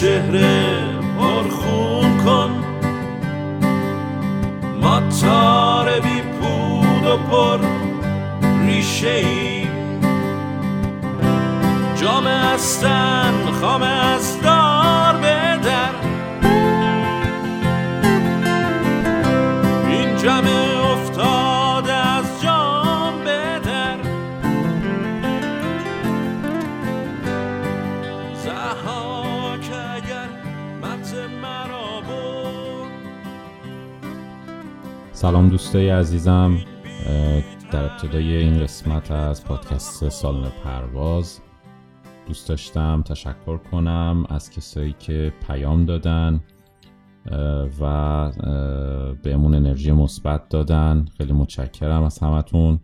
چهره پرخون کن. ما تار بی پود و پر ریشه ای جام استن خام از سلام دوستای عزیزم در ابتدای این قسمت از پادکست سالن پرواز دوست داشتم تشکر کنم از کسایی که پیام دادن و بهمون انرژی مثبت دادن. خیلی متشکرم از همتون.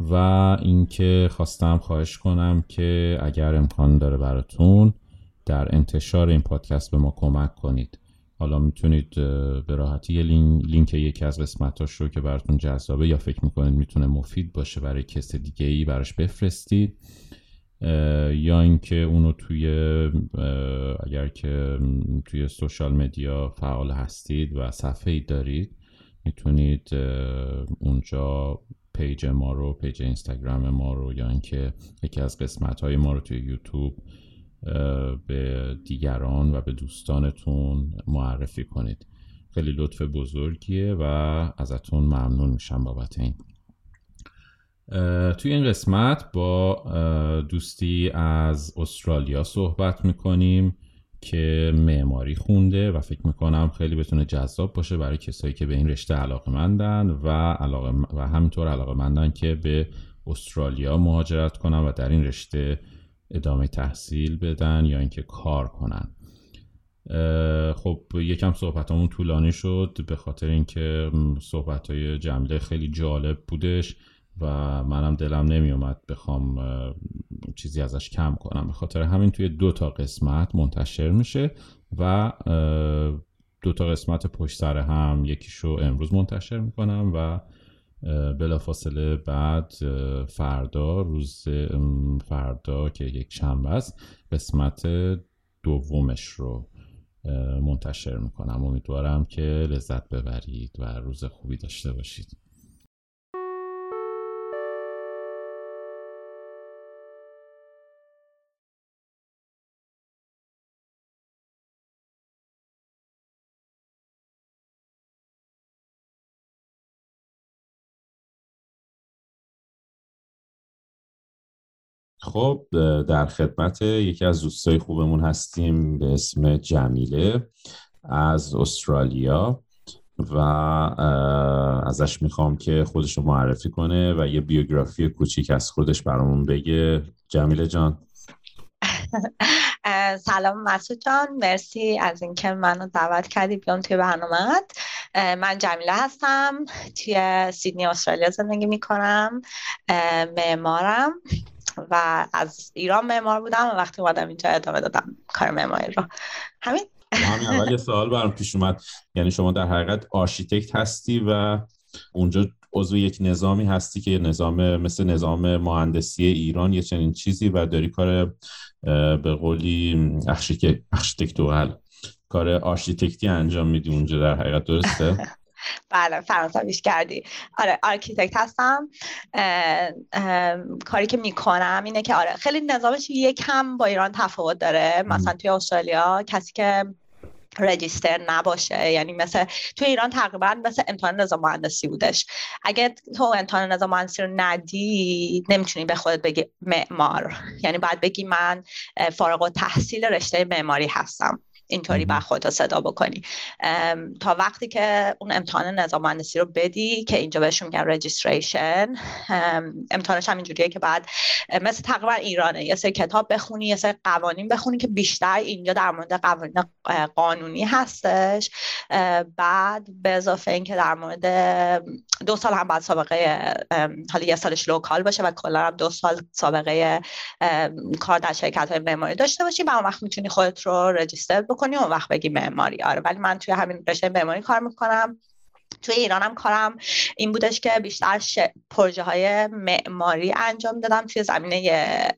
و اینکه خواستم خواهش کنم که اگر امکان داره براتون در انتشار این پادکست به ما کمک کنید. حالا می‌تونید به راحتی یه لین- لینک یکی از قسمتاش رو که براتون جذابه یا فکر می‌کنید می‌تونه مفید باشه برای کس دیگه ای براش بفرستید. یا اینکه اونو توی اگر که توی social media فعال هستید و صفحه ای دارید می‌تونید اونجا page ما رو page اینستاگرام ما رو یا اینکه یکی از قسمت های ما رو توی یوتیوب به دیگران و به دوستانتون معرفی کنید. خیلی لطف بزرگیه و ازتون ممنون میشم بابت این. توی این قسمت با دوستی از استرالیا صحبت می‌کنیم که معماری خونده و فکر می‌کنم خیلی بتونه جذاب باشه برای کسایی که به این رشته علاقه مندن و, علاقه و همینطور علاقه مندن که به استرالیا مهاجرت کنن و در این رشته ادامه تحصیل بدن یا اینکه کار کنن. خب یکم صحبتامون طولانی شد به خاطر اینکه صحبت های جمله خیلی جالب بودش و منم دلم نمیومد بخوام چیزی ازش کم کنم. به خاطر همین توی دو تا قسمت منتشر میشه و دو تا قسمت پشت سر هم یکیشو امروز منتشر می‌کنم و بلافاصله بعد فردا روز فردا که یک شنبه است قسمت دومش رو منتشر می‌کنم. امیدوارم که لذت ببرید و روز خوبی داشته باشید. خب در خدمت یکی از دوستای خوبمون هستیم به اسم جمیله از استرالیا و ازش می‌خوام که خودش رو معرفی کنه و یه بیوگرافی کوچیک از خودش برامون بگه. جمیله جان. سلام مسعود جان. مرسی از اینکه منو دعوت کردی بیام توی برنامهت من جمیله هستم. توی سیدنی استرالیا زندگی می‌کنم. معمارم. و از ایران معمار بودم و وقتی اومدم اینجا ادامه دادم کار معماری رو. همین. همین اول یه سوال برام پیش اومد. یعنی شما در حقیقت architecte هستی و اونجا عضو یک نظامی هستی که نظام مثل نظام مهندسی ایران یه چنین چیزی و داری کار به قولی architectural کار architecte ی انجام میدی اونجا در حقیقت درسته؟ بله فرانسویش کردی. آره architect هستم. کاری که می‌کنم اینه که آره خیلی نظامش یکم با ایران تفاوت داره. مثلا توی استرالیا کسی که register نباشه یعنی مثل تو ایران تقریبا مثل امتحان نظام مهندسی بودش. اگه تو امتحان نظام مهندسی رو ندی نمی‌تونی به خودت بگی معمار. یعنی باید بگی من فارغ التحصیل رشته معماری هستم. اینطوری بر خودت صدا بکنی. تا وقتی که اون امتحان نظام مهندسی رو بدی که اینجا بهشون میگن registration امتحانش هم اینجوریه که بعد مثل تقریبا ایرانه. یه سری کتاب بخونی یه سری قوانین بخونی که بیشتر اینجا در مورد قوانین قانونی هستش. بعد به اضافه اینکه در مورد دو سال هم بعد سابقه حالا یه سالش local باشه و کلا هم دو سال سابقه کار در شرکت های معماری داشته باشی و اون وقت می‌تونی خودت رو register بکنی اون وقت بگی معماری. آره ولی من توی همین رشته معماری کار می‌کنم. توی ایران هم کارم این بودش که بیشتر ش... پروژه های معماری انجام دادم توی زمینه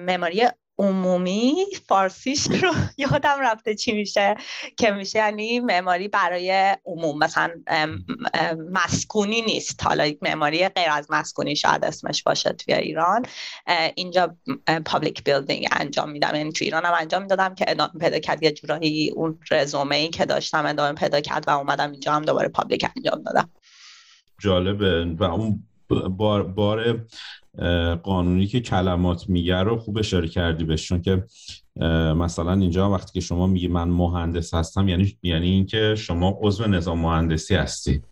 معماری عمومی فارسیش رو یادم رفته چی میشه که میشه یعنی معماری برای عموم مثلا مسکونی نیست. حالا معماری غیر از مسکونی شاید اسمش باشه توی ایران. اینجا public building انجام میدم. یعنی توی ایران هم انجام می‌دادم که ادامه پیدا کرد. یه جورایی اون رزومه ای که داشتم ادامه پیدا کرد و اومدم اینجا هم دوباره public انجام دادم. جالبه. و اون بار, بار قانونی که کلمات میگه رو خوب اشاره کردی بهش چون که مثلا اینجا وقتی که شما میگی من مهندس هستم یعنی یعنی اینکه شما عضو نظام مهندسی هستی.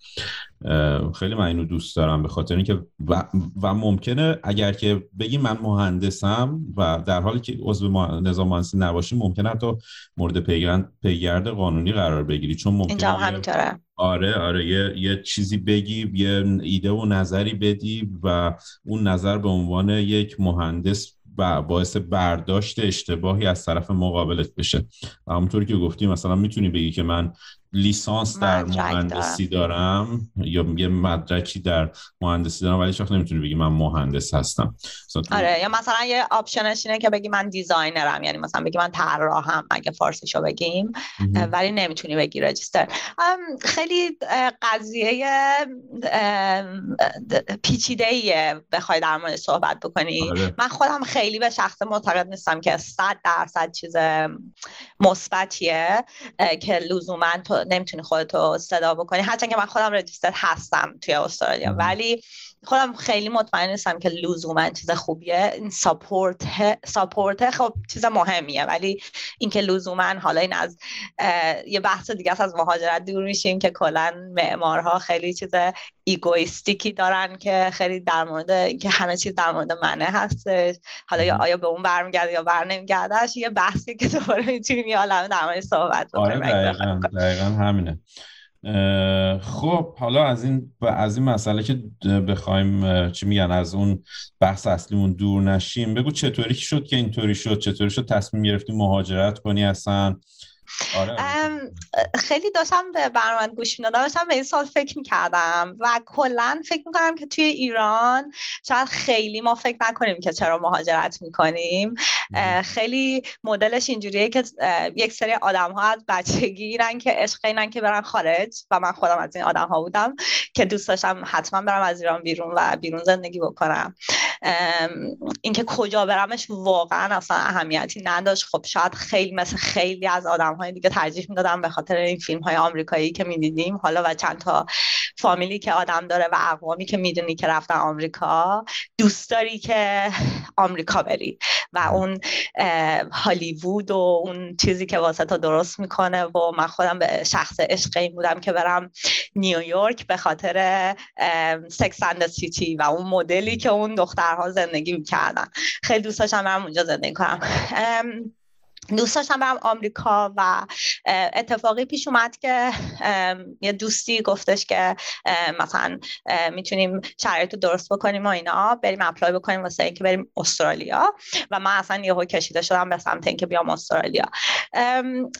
خیلی من اینو دوست دارم به خاطر اینکه و, و ممکنه اگر که بگی من مهندسم و در حالی که عضو نظام مهندسی نباشی ممکنه حتی مورد پیگرد, پیگرد قانونی قرار بگیری. چون ممکنه اینجا همینطوره. آره آره یه،, یه چیزی بگی یه ایده و نظری بدی و اون نظر به عنوان یک مهندس و باعث برداشت اشتباهی از طرف مقابلت بشه. و همونطوری که گفتی مثلا می‌تونی بگی که من لیسانس در مهندسی دارم. یا یه مدرکی در مهندسی دارم؟ ولی شخص نمی‌تونی بگی من مهندس هستم. آره یا مثلا یه option ش اینه که بگی من designer م یعنی مثلا بگی من طراحم اگه فارسیشو بگیم. ولی نمی‌تونی بگی رجیستر خیلی قضیه پیچیده ایه بخوای در مورد صحبت بکنی. آره. من خودم خیلی به شخص معتقد نیستم که 100 درصد چیز مثبتیه که لزوما تو نمی‌تونی خودتو صدا بکنی. هرچند که من خودم رجیستر هستم توی استرالیا. ولی خودم خیلی مطمئن نیستم که لزوما چیز خوبیه. این ساپورت ساپورت خب چیز مهمیه ولی اینکه لزوما حالا این از یه بحث دیگه از مهاجرت دور میشیم که کلا معمارها خیلی چیز ایگویستیکی دارن که خیلی در مورد که همه چیز در مورد منه هستش. حالا یا آیا به اون برمیگرده یا بر نمیگردهش یه بحثی که دوباره می‌تونیم یه عالمه در مورد صحبت بکنیم. آره دقیقا همینه. خب حالا از این از این مسئله که بخوایم چی میگن از اون بحث اصلیمون دور نشیم بگو چطوری شد که اینطوری شد؟ چطوری شد تصمیم گرفتی مهاجرت کنی اصلا؟ آره. خیلی داشتم به برنامه گوش می‌دادم. داشتم به این سال فکر می‌کردم و کلا فکر می‌کنم که توی ایران شاید خیلی ما فکر نکنیم که چرا مهاجرت می‌کنیم. خیلی مدلش اینجوریه که یک سری آدم ها از بچگی که عشق اینن که برن خارج و من خودم از این آدم ها بودم که دوست داشتم حتما برم از ایران بیرون و بیرون زندگی بکنم. اینکه کجا برمش واقعا اصلا اهمیتی نداشت. خب شاید خیلی مثل خیلی از آدم های دیگه ترجیح می‌دادم به خاطر این فیلم های آمریکایی که می‌دیدیم. حالا و چند تا فامیلی که آدم داره و اقوامی که می‌دونی که رفتن آمریکا دوست داری که آمریکا بری و اون هالیوود و اون چیزی که واسه تا درست می‌کنه و من خودم به شخص عشق این بودم که برم نیویورک به خاطر Sex and City و اون مدلی که اون دخترها زندگی می‌کردن. خیلی دوست داشتم برم اونجا زندگی کنم. دوست داشتم برم آمریکا و اتفاقی پیش اومد که یه دوستی گفتش که مثلا می‌تونیم شرایط رو درست بکنیم و اینا بریم apply بکنیم واسه اینکه بریم استرالیا. و من اصلا یهو کشیده شدم به سمت اینکه بیام استرالیا.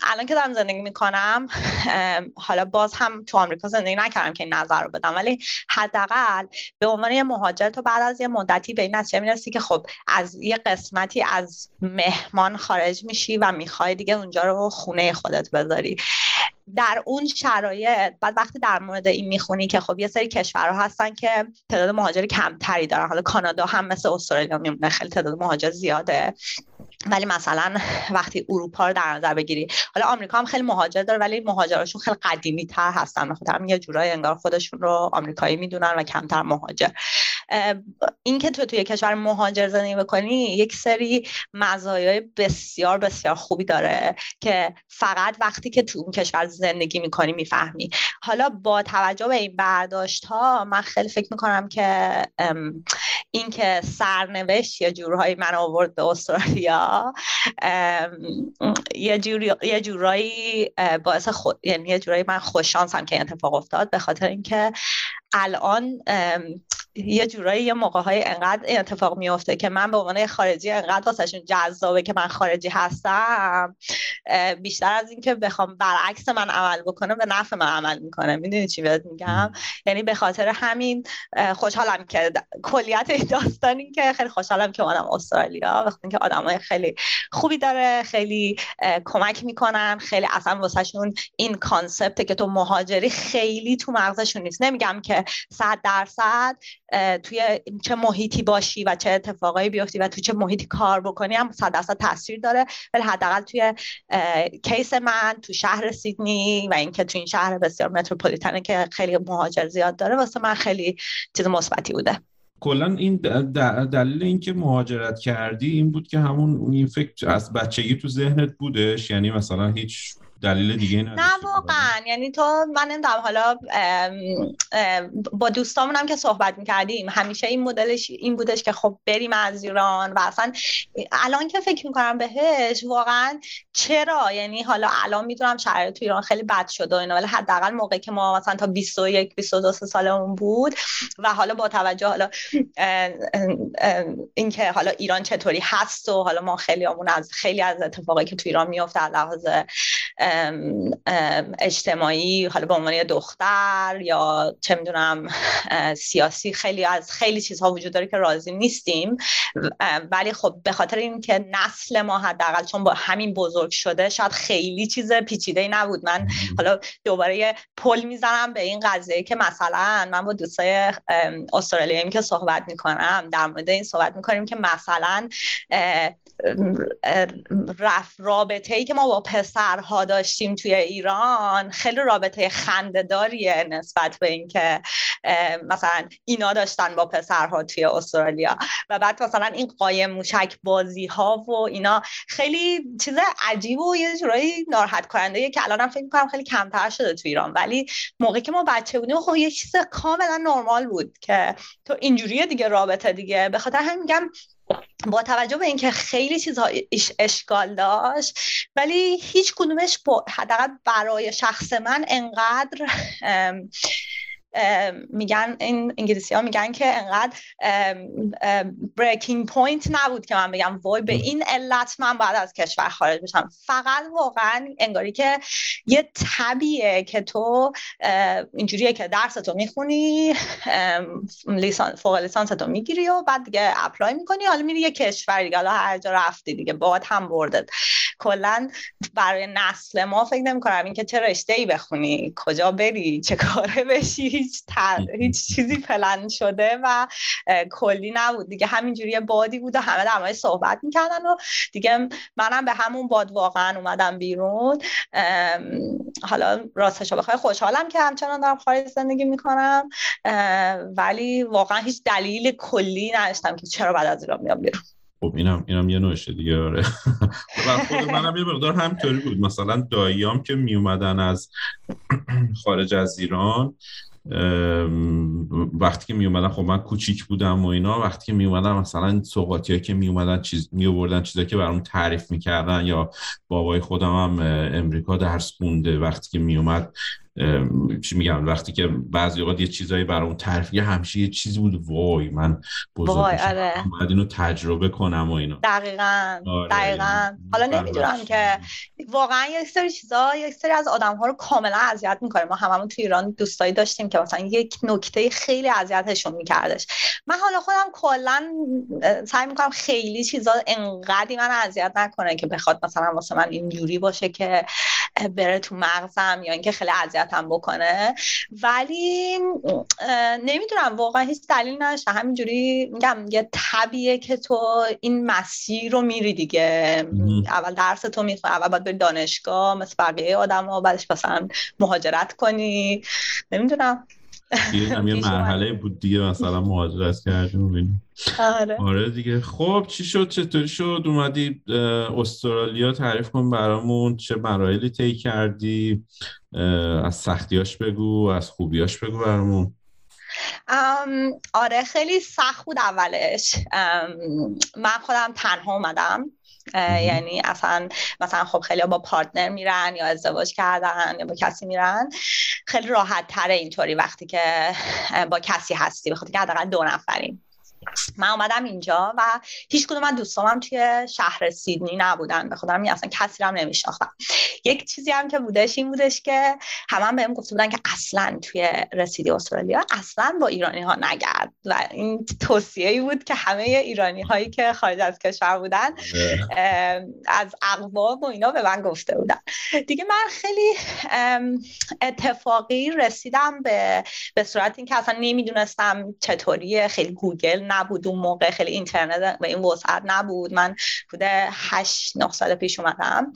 الان که دارم زندگی می‌کنم حالا باز هم تو آمریکا زندگی نکردم که این نظر رو بدم. ولی حداقل به عنوان یه مهاجر تو بعد از یه مدتی به این نتیجه می‌رسی که خب از یه قسمتی از مهمان خارج میشی و می‌خوای دیگه اونجا رو خونه خودت بذاری. در اون شرایط بعد وقتی در مورد این می‌خونی که خب یه سری کشورها هستن که تعداد مهاجر کمتری دارن. حالا کانادا هم مثل استرالیا میمونه خیلی تعداد مهاجر زیاده. ولی مثلا وقتی اروپا رو در نظر بگیری حالا آمریکا هم خیلی مهاجر داره ولی مهاجراشون خیلی قدیمی تر هستن بخاطر یه جورایی انگار خودشون رو آمریکایی می‌دونن و کمتر مهاجر. اینکه تو توی کشور مهاجر زندگی بکنی یک سری مزایای بسیار بسیار خوبی داره که فقط وقتی که تو اون کشور زندگی می‌کنی می‌فهمی. حالا با توجه به این برداشت ها من خیلی فکر می‌کنم که اینکه سرنوشت یه جورهایی من آورد به استرالیا یه, جوری، یه جورایی باعث خود یعنی یه جورایی من خوششانسم که این اتفاق افتاد به خاطر اینکه الان یه جورایی یه موقع های انقدر این اتفاق میفته که من به عنوان خارجی انقدر واسهشون جذابه که من خارجی هستم بیشتر از اینکه بخوام برعکس من عمل بکنم به نفع من عمل می‌کنه. می‌دونی چی بهت میگم؟ یعنی به خاطر همین خوشحالم که کلیت این داستان این که خیلی خوشحالم که اومدم استرالیا وقتی که آدمای خیلی خوبی داره خیلی کمک می‌کنن خیلی اصلا واسهشون این concept که تو مهاجری خیلی تو مغزشون نیست. نمیگم که صد درصد توی چه محیطی باشی و چه اتفاقایی بیفتی و تو چه محیطی کار بکنی هم صد درصد تاثیر داره. ولی حداقل توی case من تو شهر سیدنی و اینکه تو این شهر بسیار metropolitan ه که خیلی مهاجر زیاد داره واسه من خیلی چیز مثبتی بوده. کلا این دلیل اینکه مهاجرت کردی این بود که همون این فکر از بچگی تو ذهنت بودش. یعنی مثلا هیچ دلیل دیگه نه واقعا. یعنی تو من نمی‌دونم حالا با دوستامونم که صحبت می‌کردیم همیشه این مدلش این بودش که خب بریم از ایران و اصلا الان که فکر می‌کنم بهش واقعا چرا؟ یعنی حالا الان می‌دونم شرایط تو ایران خیلی بد شده اینا ولی حداقل موقعی که ما مثلا تا 21 22 سالمون بود و حالا با توجه حالا اینکه حالا ایران چطوری هست و حالا ما خیلی از خیلی از اتفاقی که تو ایران میفته از لحاظ اجتماعی حالا به عنوان دختر یا چه می‌دونم سیاسی خیلی از خیلی چیزها وجود داره که راضی نیستیم. ولی خب به خاطر اینکه نسل ما حداقل چون با همین بزرگ شده شاید خیلی چیز پیچیده ای نبود. من حالا دوباره پل می‌زنم به این قضیه که مثلا من با دوستای استرالیایی که صحبت می‌کنم در مورد این صحبت می‌کنیم که مثلا رابطه ای که ما با پسرها داشتیم توی ایران خیلی رابطه خندهداریه نسبت به اینکه مثلا اینا داشتن با پسرها توی استرالیا. و بعد مثلا این قایم موشک بازی ها و اینا خیلی چیز عجیب و یه جورایی ناراحت کننده که الانم فکر می‌کنم خیلی کمتر شده تو ایران. ولی موقعی که ما بچه بودیم خب یه چیز کاملا نرمال بود که تو اینجوریه دیگه رابطه دیگه. به خاطر همین میگم با توجه به اینکه خیلی چیزها اشکال داشت ولی هیچ کدومش حداقل برای شخص من انقدر میگن این انگلیسی ها میگن که انقدر breaking point نبود که من بگم وای به این علت من باید از کشور خارج بشم. فقط واقعا انگاری که یه طبیعیه که تو اینجوریه که درس تو می‌خونی لیسان فوق لیسانس تو می‌گیری و بعد دیگه apply می‌کنی. حالا میری یه کشور دیگه حالا هر جا رفتی دیگه باد هم بردت. کلا برای نسل ما فکر نمی‌کنم اینکه چه رشته ای بخونی کجا بری چه کاره بشی. هیچ هیچ چیزی پلن شده و کلی نبود. دیگه همینجوری بادی بود و همه در صحبت می‌کردن و دیگه منم به همون باد واقعا اومدم بیرون. حالا راستش بخوای خوشحالم که همچنان دارم خارج زندگی می‌کنم. ولی واقعا هیچ دلیل کلی نداشتم که چرا بعد از ایران میام بیرون. خب اینم اینم یه نوشه دیگه آره. و خود منم یه مقدار همینطوری بود. مثلا داییام که می اومدن از خارج از ایران وقتی که می اومدن خب من کوچیک بودم و اینا وقتی که می اومدن مثلا سوقاتی که می اومدن چیز می آوردن چیزایی که برام تعریف می‌کردن یا بابای خودم هم امریکا درس خونده وقتی که می اومد چی میگم وقتی که بعضی اوقات یه چیزایی برام تعریف همیشه یه چیزی بود وای من بزرگ آره. اینو تجربه کنم و اینا دقیقا آره. دقیقا حالا نمی‌دونم که واقعا یک سری چیزا یک سری از آدم ها رو کاملا اذیت می‌کنه. ما هممون تو ایران دوستایی داشتیم که مثلا یک نکته خیلی اذیتشون میکردش. من حالا خودم کلا سعی می‌کنم خیلی چیزا انقدری من اذیت نکنه که بخواد مثلا واسه من اینجوری باشه که بره تو مغزم یا اینکه خیلی اذیتم بکنه. ولی نمی‌دونم واقعا هیچ دلیل نداشته همینجوری میگم یه طبیعه که تو این مسیر رو میری دیگه. اول درس تو می‌خوای اول باید بری دانشگاه مثل بقیه آدم ها بعدش مثلا مهاجرت کنی. نمی‌دونم. یه مرحله بود دیگه مثلا مهاجرت کردیم آره. آره دیگه. خب چی شد؟ چطوری شد؟ اومدی استرالیا تعریف کن برامون. چه مراحلی طی کردی؟ از سختیاش بگو از خوبیاش بگو برامون. آره خیلی سخت بود اولش. من خودم تنها اومدم. یعنی اصلا مثلا خب خیلی با پارتنر میرن یا ازدواج کردن یا با کسی میرن. خیلی راحت تره اینطوری وقتی که با کسی هستی. بخاطر که حداقل دو نفریم. من اومدم اینجا و هیچ کدوم از دوستامم توی شهر سیدنی نبودن. به خودم اصلا کسی هم نمیشناختم. یک چیزی هم که بودش این بودش که همه هم بهم گفته بودن که اصلا توی رسیدی استرالیا اصلا با ایرانی ها نگرد. و این توصیه ای بود که همه ایرانی هایی که خارج از کشور بودن. از اقوام و اینا به من گفته بودن. دیگه من خیلی اتفاقی رسیدم به به صورت اینکه اصلا نمی‌دونستم چطوریه. خیلی گوگل نبود. اون موقع خیلی اینترنت و این وسعت نبود. من بوده هشت نه سال پیش اومدم.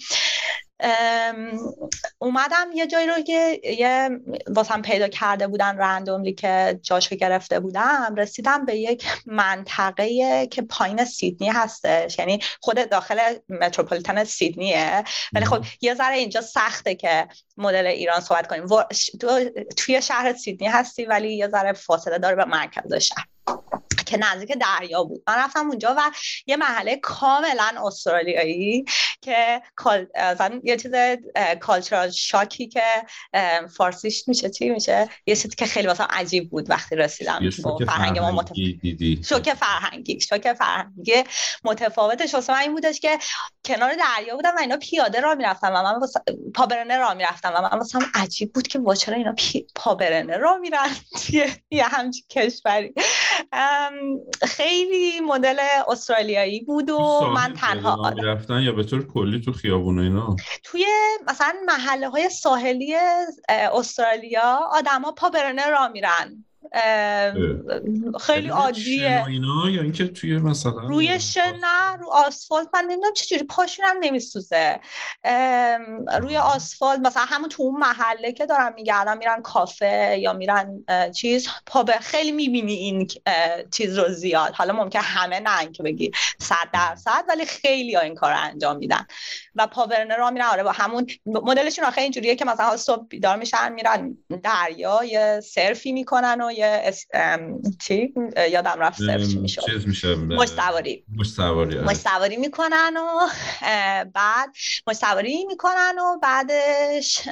اومدم یه جایی رو که یه واسم پیدا کرده بودن رندوملی که جاشو گرفته بودم رسیدم به یک منطقه که پایین سیدنی هستش. یعنی خود داخل متروپولیتن سیدنیه. ولی خب یه ذره اینجا سخته که مدل ایران صحبت کنیم. توی شهر سیدنی هستی ولی یه ذره فاصله داره به مرکز شهر. که نزدیک دریا بود. من رفتم اونجا و یه محله کاملا استرالیایی که یه چیز کالچرال شاکی که فارسیش میشه چی میشه؟ یه چیزی که خیلی واسه عجیب بود وقتی رسیدم با فرهنگ ما متفاوت شوک فرهنگی شوک فرهنگی متفاوتش واسه من این بودش که کنار دریا بودم و اینا پیاده را می‌رفتم و من پابرنه را می‌رفتم و من واسه عجیب بود که چرا اینا پی... پابرنه را میرن یه همچین کشوری. خیلی مدل استرالیایی بود و من تنها رفتن یا به طور کلی تو خیابون اینا؟ توی مثلا محله های ساحلی استرالیا آدما پا برنه را میرن. خیلی عادیه. اینا یا اینکه توی مثلا روی شنا رو آسفالت من نمی‌دونم چجوری پاشونم نمیسوزه. روی آسفالت مثلا همون تو اون محله که دارم میگردم میرن کافه یا میرن چیز پا خیلی می‌بینی این چیز رو زیاد. حالا ممکن همه نه که بگی صد درصد ولی خیلی ها این کار رو انجام میدن. و پاورنه را میرن آره با همون مدلشون آخه اینجوریه که مثلا صبح بیدار میشن میرن دریا یه سرفی می‌کنن و یه چی؟ یادم رفت سرف چی میشه میشه مشتواری مشتواری آره. مشتواری می‌کنن و بعد مشتواری می‌کنن و بعدش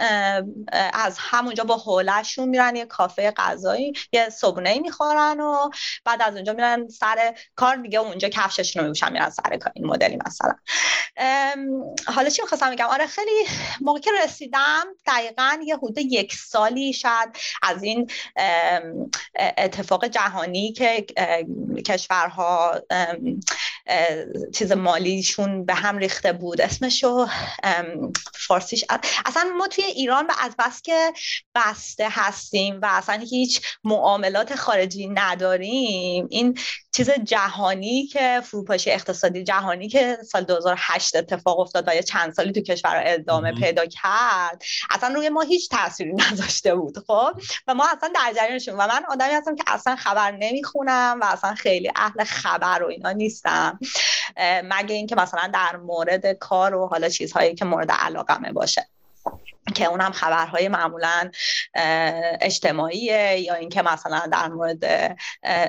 از همونجا با حولشون میرن یه کافه غذایی یه صبحونه می‌خورن و بعد از اونجا میرن سر کار دیگه اونجا کفششون رو میپوشن میرن سر کار این مدلی مثلا. حالا چی می‌خواستم بگم؟ آره خیلی موقع که رسیدم دقیقا یه حدود یک سالی شاید از این اتفاق جهانی که کشورها چیز مالیشون به هم ریخته بود. اسمشو فارسیش اصلا ما توی ایران از بس که بسته هستیم و اصلا هیچ معاملات خارجی نداریم این چیز جهانی که فروپاشی اقتصادی جهانی که سال 2008 اتفاق افتاد و یه چند سالی تو کشور ادامه پیدا کرد اصلا روی ما هیچ تاثیری نذاشته بود خب؟ و ما اصلا در جریانشون و من آدمی هستم که اصلا خبر نمی‌خونم و اصلا خیلی اهل خبر و اینا نیستم. مگه اینکه مثلا در مورد کار و حالا چیزهایی که مورد علاقمه باشه. که اونم خبرهای معمولا اجتماعیه یا اینکه مثلا در مورد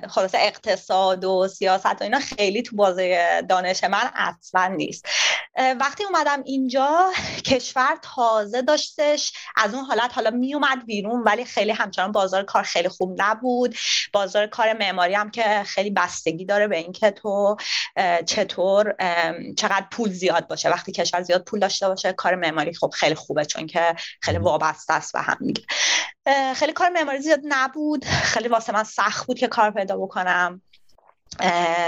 خلاص اقتصاد و سیاست و اینا خیلی تو بازه دانش من اصلا نیست. وقتی اومدم اینجا کشور تازه داشتش. از اون حالت حالا می اومد بیرون ولی خیلی همچنان بازار کار خیلی خوب نبود. بازار کار معماری هم که خیلی بستگی داره به اینکه تو چطور چقدر پول زیاد باشه. وقتی کشور زیاد پول داشته باشه کار معماری خب خیلی خوبه چون که خیلی وابسته است به هم دیگه. خیلی کار معماری زیاد نبود. خیلی واسه من سخت بود که کار پیدا بکنم.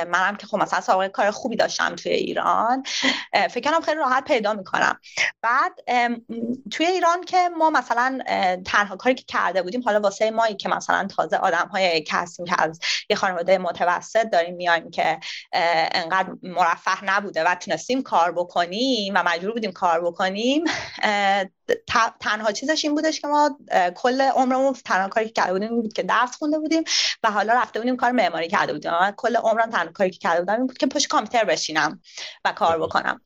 منم که خب مثلا سابقه کار خوبی داشتم توی ایران. فکر کنم خیلی راحت پیدا می‌کنم. بعد توی ایران که ما مثلا تنها کاری که کرده بودیم حالا واسه مایی که مثلا تازه آدم های که هستیم که از یه خانواده متوسط داریم میایم که انقدر مرفه نبوده و تونستیم کار بکنیم و مجبور بودیم کار بکنیم تنها چیزش این بودش که ما کل عمرمون تنها کاری که کرده بودیم بود که درس خونده بودیم و حالا رفته بودیم کار معماری کرده بودیم. من کل عمرم تنها کاری که کرده بودم این بود که پشت کامپیوتر بشینم و کار بکنم.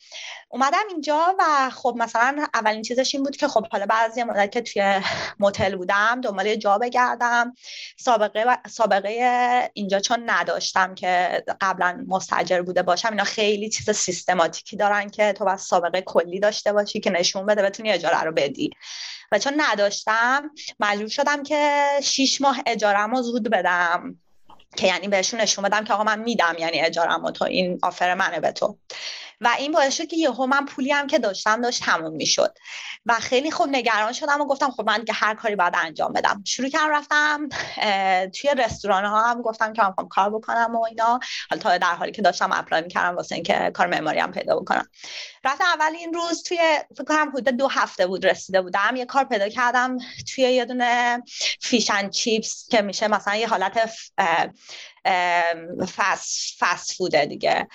اومدم اینجا و خب مثلا اولین چیزش این بود که خب حالا بعضی مدت که توی موتل بودم دنبال جا بگردم سابقه و سابقه اینجا چون نداشتم که قبلا مستجر بوده باشم اینا خیلی چیز سیستماتیکی دارن که تو بس سابقه کلی داشته باشی که نشون بده بتونی اجاره رو بدی. و چون نداشتم مجبور شدم که شیش ماه اجارم رو زود بدم. که یعنی بهشون نشون بدم که آقا من میدم یعنی اجارم تو این آفر منه به تو. و این باعث شد که یهو من پولی هم که داشتم داشت تموم می‌شد. و خیلی خوب نگران شدم و گفتم خب من که هر کاری باید انجام بدم. شروع کردم رفتم توی رستوران ها هم گفتم که من کار بکنم و اینا. حالا تا در حالی که داشتم اپلای می‌کردم واسه اینکه کار معماری هم پیدا بکنم. رفتم اول این روز توی فکر کنم حدود دو هفته بود رسیده بودم یه کار پیدا کردم توی یه دونه فیشن چیپس که میشه مثلا یه حالت فست, فست فوده دیگه.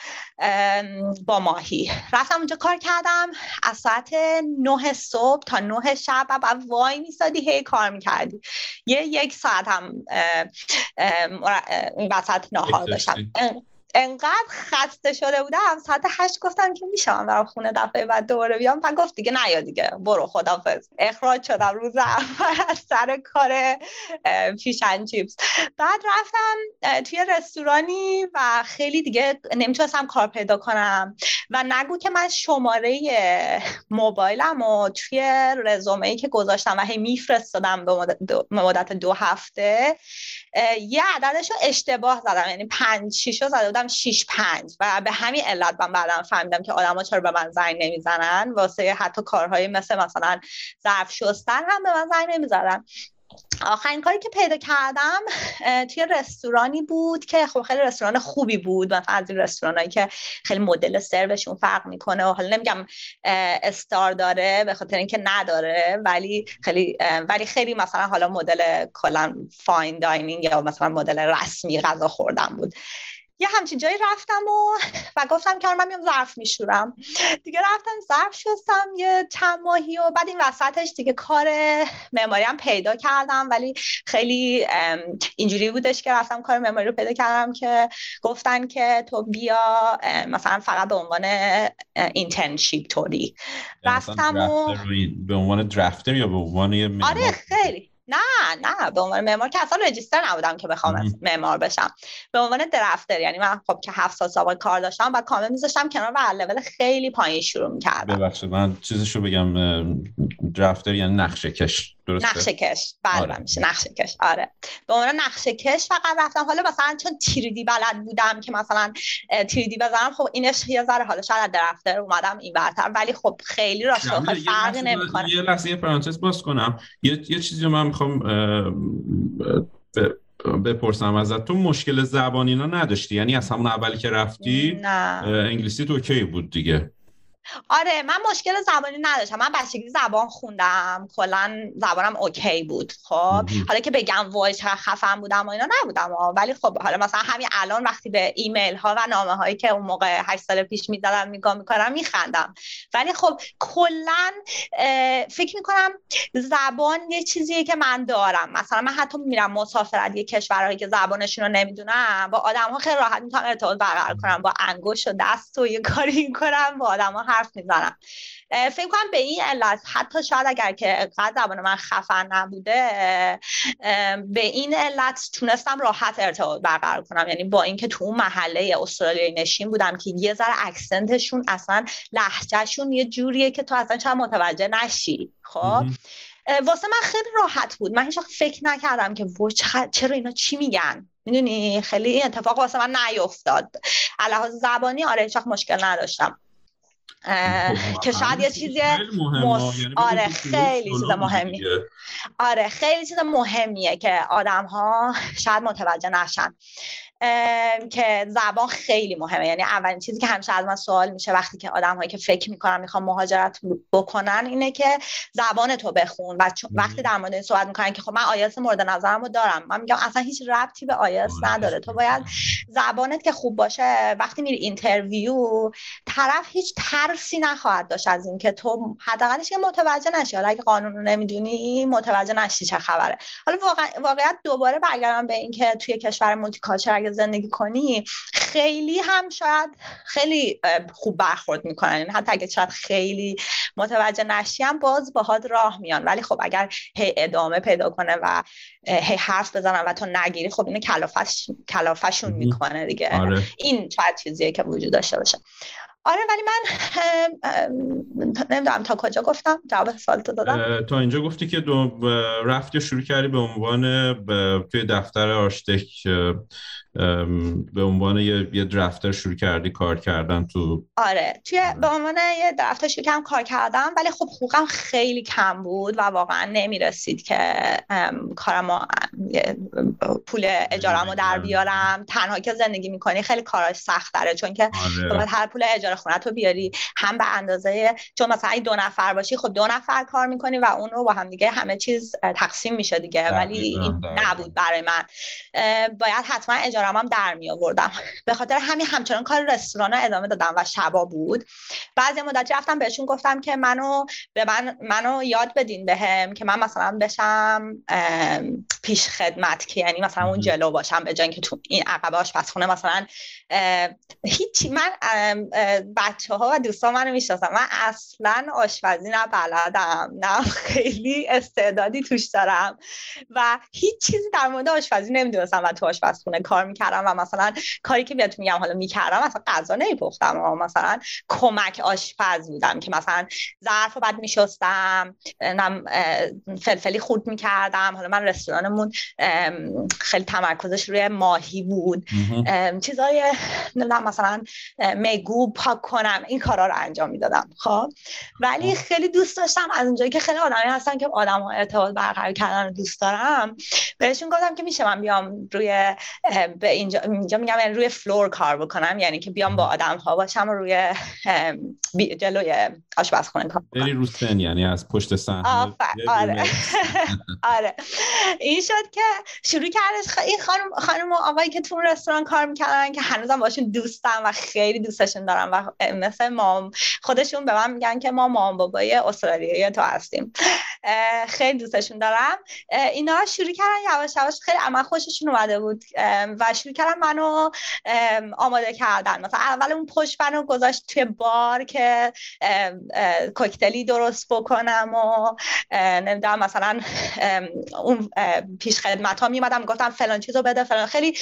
با ماهی. رفتم اونجا کار کردم. از ساعت نه صبح تا نه شب و وای میسادی هی کار می‌کردی. یه یک ساعت هم وسط نهار داشتم. انقدر خسته شده بودم ساعت هشت گفتم که میشم برم خونه دفعه بعد دوباره بیام. و گفت دیگه نیا دیگه. برو خدافز اخراج شدم روز اول از سر کار فیشن چیپس. بعد رفتم توی رستورانی و خیلی دیگه نمی‌تونستم کار پیدا کنم. و نگو که من شماره موبایلم و توی رزومه ای که گذاشتم و هی میفرستادم به مدت دو هفته یه عددش رو اشتباه زدم. یعنی پنج شیش زده بودم شیش پنج و به همین علت من بعدم فهمیدم که آدم ها چرا به من زنگ نمی‌زنن. واسه حتی کارهای مثل مثلا ظرف شستن هم به من زنگ نمی‌زنن آخرین کاری که پیدا کردم توی رستورانی بود که خب خیلی رستوران خوبی بود. مثلا از این رستورانایی که خیلی مدل سروشون فرق می‌کنه و حالا نمیگم استار داره به خاطر اینکه نداره ولی خیلی ولی خیلی مثلا حالا مدل کلا fine dining یا مثلا مدل رسمی غذا خوردن بود. یه همچین جایی رفتم و و گفتم که من میام ظرف میشورم. دیگه رفتم ظرف شستم یه چند ماهی و بعد این وسطش دیگه کار معماری هم پیدا کردم. ولی خیلی اینجوری بودش که رفتم کار معماری رو پیدا کردم که گفتن که تو بیا مثلا فقط به عنوان internship طوری. یعنی رفتم و به عنوان درافتر یا به عنوان آره خیلی. نه نه به عنوان معمار که اصلا رجیستر نبودم که بخوام معمار بشم. به عنوان درفتر یعنی من خب که هفت سال سابقه کار داشتم و کامل میذاشتم کنار و لول خیلی پایین شروع می‌کردم. ببخشید من چیزشو بگم درفتر یعنی نقشه کش درسته؟ نقشه کش. بله آره. میشه. نقشه کش. آره. به عنوان نقشه کش فقط رفتم. حالا مثلا چون تیریدی بلد بودم که مثلا 3D بزنم خب اینش یه ذره حالا شاید دفتر اومدم این‌ورتر ولی خب خیلی راست فرقی نمی‌کنه. یه لحظه یه پرانتز باز کنم. یه یه چیزی من می‌خوام بپرسم ازت. تو مشکل زبانی اینا نداشتی؟ یعنی از همون اولی که رفتی نه. انگلیسی تو okay بود دیگه. آره من مشکل زبانی نداشتم. من بچگی زبان خوندم. کلا زبانم okay بود. خب حالا که بگم وای چقدر خفن بودم و اینا نبودم. ولی خب حالا مثلا همین الان وقتی به ایمیل ها و نامه هایی که اون موقع 8 سال پیش می‌دادم نگاه می‌کنم میخندم. ولی خب کلا فکر می‌کنم زبان یه چیزیه که من دارم. مثلا من حتی میرم مسافرت یه کشورهایی که زبانشون رو نمی‌دونم با آدم ها خیلی راحت می‌تونم ارتباط برقرار کنم. با انگشت و دست و یه کاری کنم با آدم ها حرف می‌زنم. فکر کنم به این علت حتی شاید اگر که قد زبان من خفن نبوده به این علت تونستم راحت ارتباط برقرار کنم. یعنی با اینکه تو اون محله استرالیایی نشین بودم که یه ذره اکسنتشون اصلا لحجهشون یه جوریه که تو اصلا چند متوجه نشی خب؟ واسه من خیلی راحت بود. من هیچ فکر نکردم که چرا اینا چی میگن؟ می‌دونی؟ خیلی این اتفاق واسه من نیفتاد. علاوه زبانی آره هیچ مشکل نداشتم. که شاید یه چیزی مس... یعنی آره خیلی چیز مهمیه آره خیلی چیز مهمیه که آدم ها شاید متوجه نشن. که زبان خیلی مهمه. یعنی اولین چیزی که همیشه از من سوال میشه وقتی که آدم هایی که فکر می‌کنن می‌خوام مهاجرت بکنن اینه که زبان تو بخون. و وقتی در مورد این صحبت می‌کنن که خب من آیس مورد نظرم رو دارم. من میگم اصلا هیچ ربطی به آره، نداره. تو باید زبانت که خوب باشه وقتی میری interview طرف هیچ ترسی نخواهد داشت از اینکه تو حداقلش که متوجه نشی. حالا اگه قانون رو نمی‌دونی متوجه نشی چه خبره. حالا واقع... واقعیت دوباره برگردم به اینکه توی کشور مولتی اگه زندگی کنی خیلی هم شاید خیلی خوب برخورد می‌کنن. یعنی حتی اگه شاید خیلی متوجه نشی هم باز باهات راه میان. ولی خب اگر هی ادامه پیدا کنه و هی حرف بزنن و تو نگیری خب اینو کلافش کلافشون می‌کنه دیگه. آره. این شاید چیزیه که وجود داشته باشه. آره ولی من نمی‌دونم تا کجا گفتم. جواب سوال تو دادم. تا اینجا گفتی که دو رفتی شروع کردی به عنوان توی دفتر آرشتک به عنوان یه, یه دفتر شروع کردی کار کردن تو آره. توی به عنوان یه دفتر شروع کردم کار کردم ولی خب حقوقم خیلی کم بود و واقعا نمی‌رسید که کارم پول اجارم رو در بیارم. تنها که زندگی می‌کنی خیلی کاراش سخت داره چون که آره. هر پول اجاره خونه تو بیاری. هم به اندازه چون مثلا دو نفر باشی خب دو نفر کار می‌کنی و اون رو با هم دیگه همه چیز تقسیم میشه دیگه. ولی این نبود برای من. باید حتما اجاره هم در می آوردم. به خاطر همین همچنان کار رستوران ادامه دادم و شبا بود. بعضی مدت رفتم بهشون گفتم که منو به من منو یاد بدین بهم که من مثلا بشم پیش خدمت که یعنی مثلا اون جلو باشم به جای که تو این عقبه آشپزخونه مثلا هیچی. من بچه ها و دوستان منو می‌شناسم من اصلا آشپزی نه بلدم. نه خیلی استعدادی توش دارم. و هیچ چیزی در مورد آشپزی نمی‌دونستم و تو آشپزخونه کار می‌کردم و مثلا کاری که بهتون میگم حالا می‌کردم مثلا غذا نمیپختم. و مثلا کمک آشپز بودم که مثلا ظرف رو بعد میشستم فلفلی خورد می‌کردم. حالا من رستورانمون خیلی تمرکزش روی ماهی بود. چیزای مثلا میگو پاک کنم این کارا رو انجام می‌دادم. خب؟ ولی خیلی دوست داشتم. از اونجایی که خیلی آدمی هستن که آدم ها ارتباط برقرار کردن رو دوست دارم بهشون گفتم که میشه من بیام روی به اینجا, اینجا میگم یعنی روی فلور کار بکنم یعنی که بیام با آدم ها باشم و روی جلوی آشپزخونه کار بکنم. رو سن یعنی از پشت صحنه آره. آره. این شد که شروع کردش این خانم خانم و آقایی که تو رستوران کار می‌کردن که هنوزم باشون دوستم و خیلی دوستشون دارم و مثل مام خودشون به من میگن که ما مام بابای استرالیایی تو هستیم. خیلی دوستشون دارم. اینا شروع کردن یواش یواش خیلی اما خوششون اومده بود. و شروع کردن منو آماده کردن. مثلا اول اون پشت منو گذاشت توی بار که کوکتلی درست بکنم و نمی‌دونم مثلا اون پیش خدمت ها میمدم گفتم فلان چیزو بده فلان. خیلی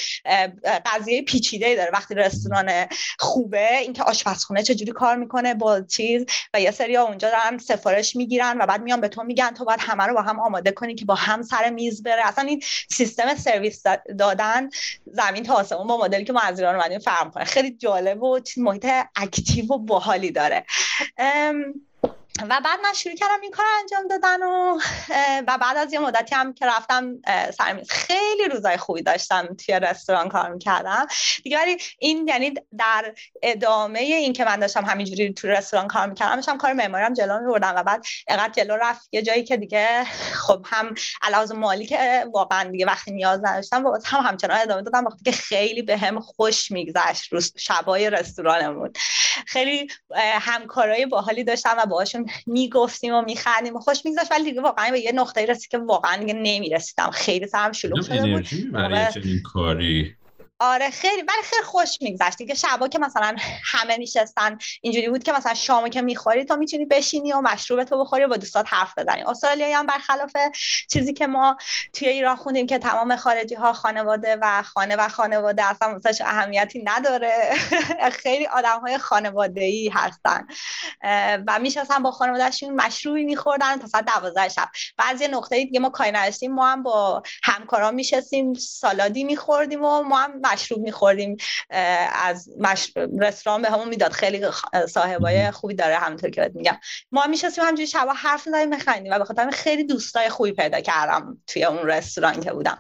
قضیه پیچیده داره وقتی رستوران خوبه اینکه آشپزخونه چجوری کار می‌کنه با چیز. و یه سری اونجا دارن سفارش می‌گیرن و بعد میان به تو میگن تو باید همه رو با هم آماده کنی که با هم سر میز بره. اصلا این سیستم سرویس دادن زمین تا آسمون با مدلی که ما از ایران اومدیم فرق کنه خیلی جالب و محیط اکتیو و باحالی داره. و بعد من شروع کردم این کار انجام دادن و و بعد از یه مدتی هم که رفتم سرمیز خیلی روزای خوبی داشتم توی رستوران کار می‌کردم. دیگه ولی این یعنی در ادامه این که من داشتم همینجوری توی رستوران کار می‌کردم داشتم کار معماریم جلو بردم و بعد اینقدر جلو رفت. یه جایی که دیگه خب هم علاوه مالی که واقعا دیگه وقتی نیاز نداشتم و هم همچنان ادامه دادم وقتی که خیلی به هم خوش میگذشت روز شبای رستورانمون. خیلی همکارای باحالی داشتم و باهاشون می‌گفتیم و میخندیم و خوش میگذاشت ولی دیگه واقعا به یه نقطه رسید که واقعا دیگه نمی‌رسیدم. خیلی سرم شلوغ شده بود. برای چنین کاری آره خیلی ولی خیلی خوش میگذشت. دیگه شبا که مثلا همه میشستن اینجوری بود که مثلا شامو که می‌خوری تو می‌تونی بشینی و مشروب تو بخوری و با دوستات حرف بزنی. استرالیایی هم برخلاف چیزی که ما توی ایران خوندیم که تمام خارجی ها خانواده و خانه و خانواده اصلا واسه اهمیتی نداره. خیلی آدم های خانواده ای هستن و میشستن با خانوادهشون مشروبی میخوردن تا ساعت 12 شب. بعضی نقطه دیگه ما کاری نداشتیم. ما هم با همکارا میشستیم سالادی میخوردیم و ما هم مشروب میخوردیم از مش... رستوران به همون می‌داد. خیلی صاحبای خوبی داره همونطور که میگم. ما میشستیم همجوری شبا حرف می‌زنیم میخندیم و به خاطر خیلی دوستای خوبی پیدا کردم توی اون رستوران که بودم.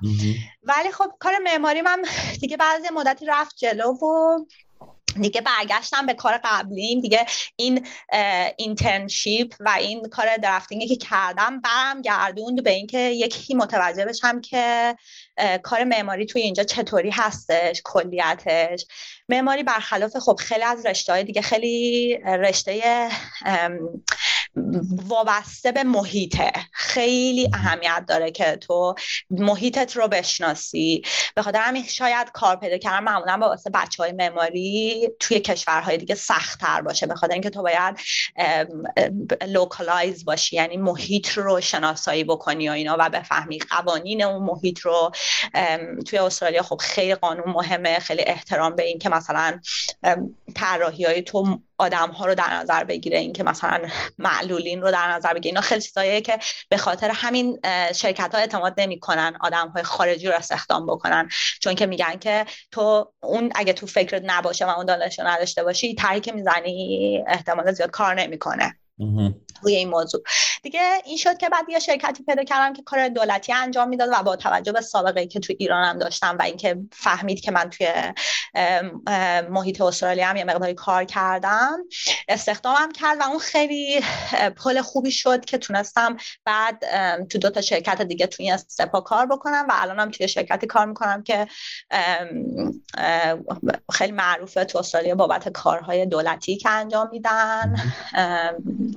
ولی خب کار معماری من دیگه بعضی مدتی رفت جلو و دیگه برگشتم به کار قبلیم. دیگه این اینترنشیپ و این کار درافتینگی که کردم برم گردوند به اینکه یکی متوجه بشم که کار معماری توی اینجا چطوری هستش کلیتش. معماری برخلاف خب خیلی از رشته های دیگه خیلی رشته وابسته به محیطه. خیلی اهمیت داره که تو محیطت رو بشناسی. به خاطر همین شاید کار پیدا کردن معمولا با واسه بچه های معماری توی کشورهای دیگه سختتر باشه. به خاطر اینکه تو باید localize باشی یعنی محیط رو شناسایی بکنی و اینا و بفهمی قوانین اون محیط رو. توی استرالیا خب خیلی قانون مهمه خیلی احترام به این که مثلا طراحی های تو آدم ها رو در نظر بگیره اینکه مثلا معلولین رو در نظر بگیره. اینا خیلی چیزاییه که به خاطر همین شرکت ها اعتماد نمی‌کنن آدم های خارجی رو استخدام بکنن. چون که میگن که تو اون اگه تو فکرت نباشه و اون دانش نداشته باشی تری که می‌زنی احتمال زیاد کار نمی‌کنه. روی این موضوع. دیگه این شد که بعد یه شرکتی پیدا کردم که کار دولتی انجام می‌داد و با توجه به سابقه که تو ایرانم داشتم و اینکه فهمید که من توی محیط استرالیا هم یه مقداری کار کردم استخدامم کرد و اون خیلی پل خوبی شد که تونستم بعد تو دو تا شرکت دیگه توی این سپا کار بکنم و الانم توی شرکتی کار می‌کنم که خیلی معروفه تو استرالیا بابت کارهای دولتی که انجام میدن.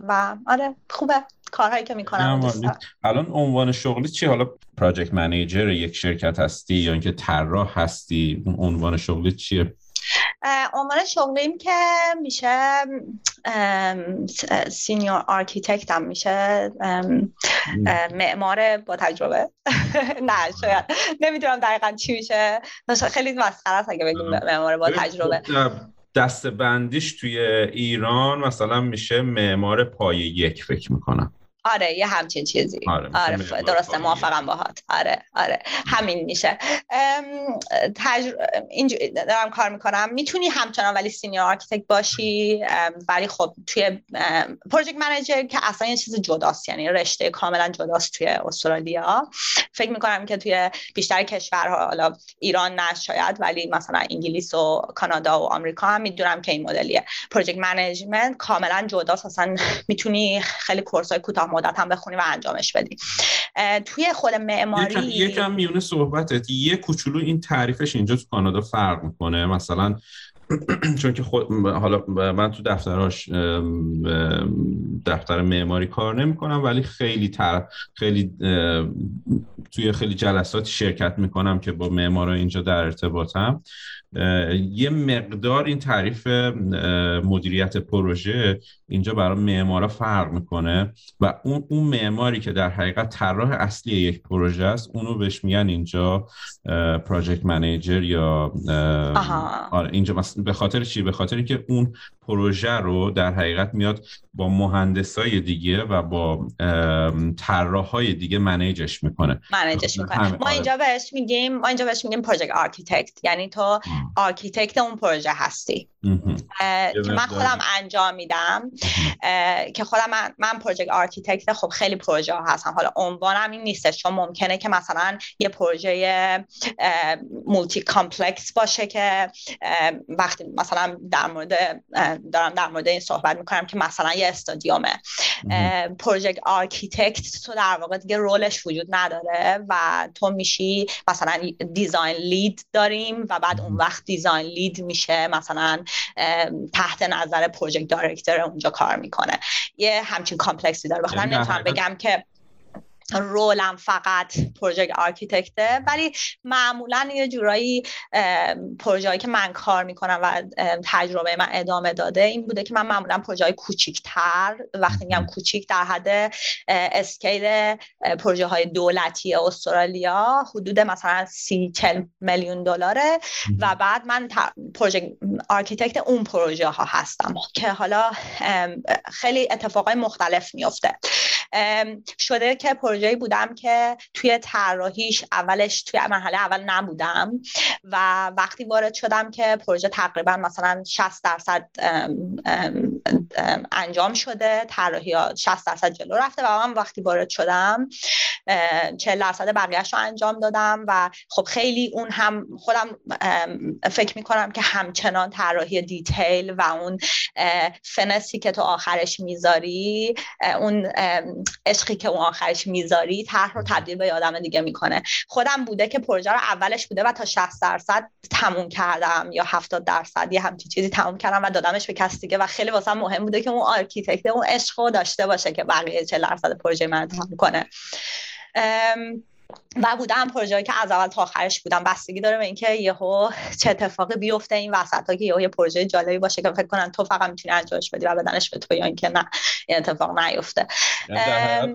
و آره خوبه. کارهایی که می‌کنم الان عنوان شغلی چی؟ حالا پراجکت منیجر یک شرکت هستی یا اینکه طراح هستی؟ اون عنوان شغلی چیه؟ عنوان شغلیم که میشه senior architect هم میشه. معمار با تجربه. نه شاید. نمی‌دونم دقیقا چی میشه. خیلی مسخره است اگه بگیم معمار با تجربه. خب، دسته بندیش توی ایران مثلا میشه معمار پایه یک فکر می‌کنم. آره یه همچین چیزی. آره, آره درسته موافقم باهات. آره آره همین میشه. تجر... اینجوری دارم کار می‌کنم. می‌تونی همچنان ولی senior architect باشی. ولی خب توی project manager که اصلا یه چیز جداست. یعنی رشته کاملا جداست توی استرالیا. فکر می‌کنم که توی بیشتر کشورها حالا ایران نه شاید ولی مثلا انگلیس و کانادا و آمریکا هم می‌دونم که این مدلیه. project management کاملا جداست. اصلا می‌تونی خیلی course ای کوتاه مدت هم بخونی و انجامش بدی. توی خود معماری یکم میونه صحبتت. یه کوچولو این تعریفش اینجا تو کانادا فرق می‌کنه. مثلا چون که خود حالا من تو دفتراش دفتر معماری کار نمی‌کنم ولی خیلی تر خیلی توی خیلی جلسات شرکت می‌کنم که با معمارا اینجا در ارتباطم. یه مقدار این تعریف مدیریت پروژه اینجا برای معمارا فرق می‌کنه و اون اون معماری که در حقیقت طراح اصلی یک پروژه است اونو بهش میگن اینجا project manager یا آره اینجا به خاطر چی؟ به خاطر که اون پروژه رو در حقیقت میاد با مهندسای دیگه و با طراحهای دیگه منیجش می‌کنه. manage ش می‌کنه. ما آره. اینجا بهش میگیم ما اینجا بهش میگیم project architect یعنی تو architect اون پروژه هستی. که من خودم انجام میدم. که خودم من, من project architect خب خیلی پروژه ها هستم حالا عنوانم این نیستش چون ممکنه که مثلا یه پروژه multi complex باشه که وقتی مثلا در مورد دارم در مورد این صحبت می‌کنم که مثلا یه استادیومه project architect تو در واقع دیگه role ش وجود نداره و تو میشی مثلا design lead داریم و بعد اون وقت design lead میشه مثلا تحت نظر project director اونجا کار می‌کنه. یه همچین complexity داره. بخاطر یعنی نمی‌تونم بگم که role م فقط project architect ه ولی معمولا یه جورایی پروژه که من کار می‌کنم و تجربه من ادامه داده این بوده که من معمولا پروژه های کوچیکتر وقتی میگم کوچیک در حد scale پروژه های دولتی استرالیا حدود مثلا سی چل میلیون دلاره و بعد من project architect اون پروژه ها هستم که حالا خیلی اتفاقای مختلف میفته شده که پروژه‌ای بودم که توی طراحیش اولش توی مرحله اول نبودم و وقتی وارد شدم که پروژه تقریبا مثلا 60 درصد انجام شده طراحی 60 درصد جلو رفته و من وقتی وارد شدم 40 درصد بقیهش رو انجام دادم و خب خیلی اون هم خودم فکر می‌کنم که همچنان طراحی detail و اون fancy که تو آخرش می‌ذاری اون عشقی که اون آخرش می‌ذاری طرح رو تبدیل به آدم دیگه می‌کنه. خودم بوده که پروژه رو اولش بوده و تا 60 درصد تموم کردم یا 70 درصد یه همچین چیزی تموم کردم و دادمش به کس دیگه و خیلی واسم مهم بوده که اون architect اون عشق رو داشته باشه که بقیه 40 درصد پروژه من تموم کنه. Um, و بودم پروژه‌ای که از اول تا آخرش بودم. بستگی داره به اینکه یهو چه اتفاقی بیفته این وسط ها که یهو یه پروژه جالبی باشه که فکر کنن تو فقط می‌تونی انجامش بدی و بدنش به تو یا اینکه نه این اتفاق نیفته. یعنی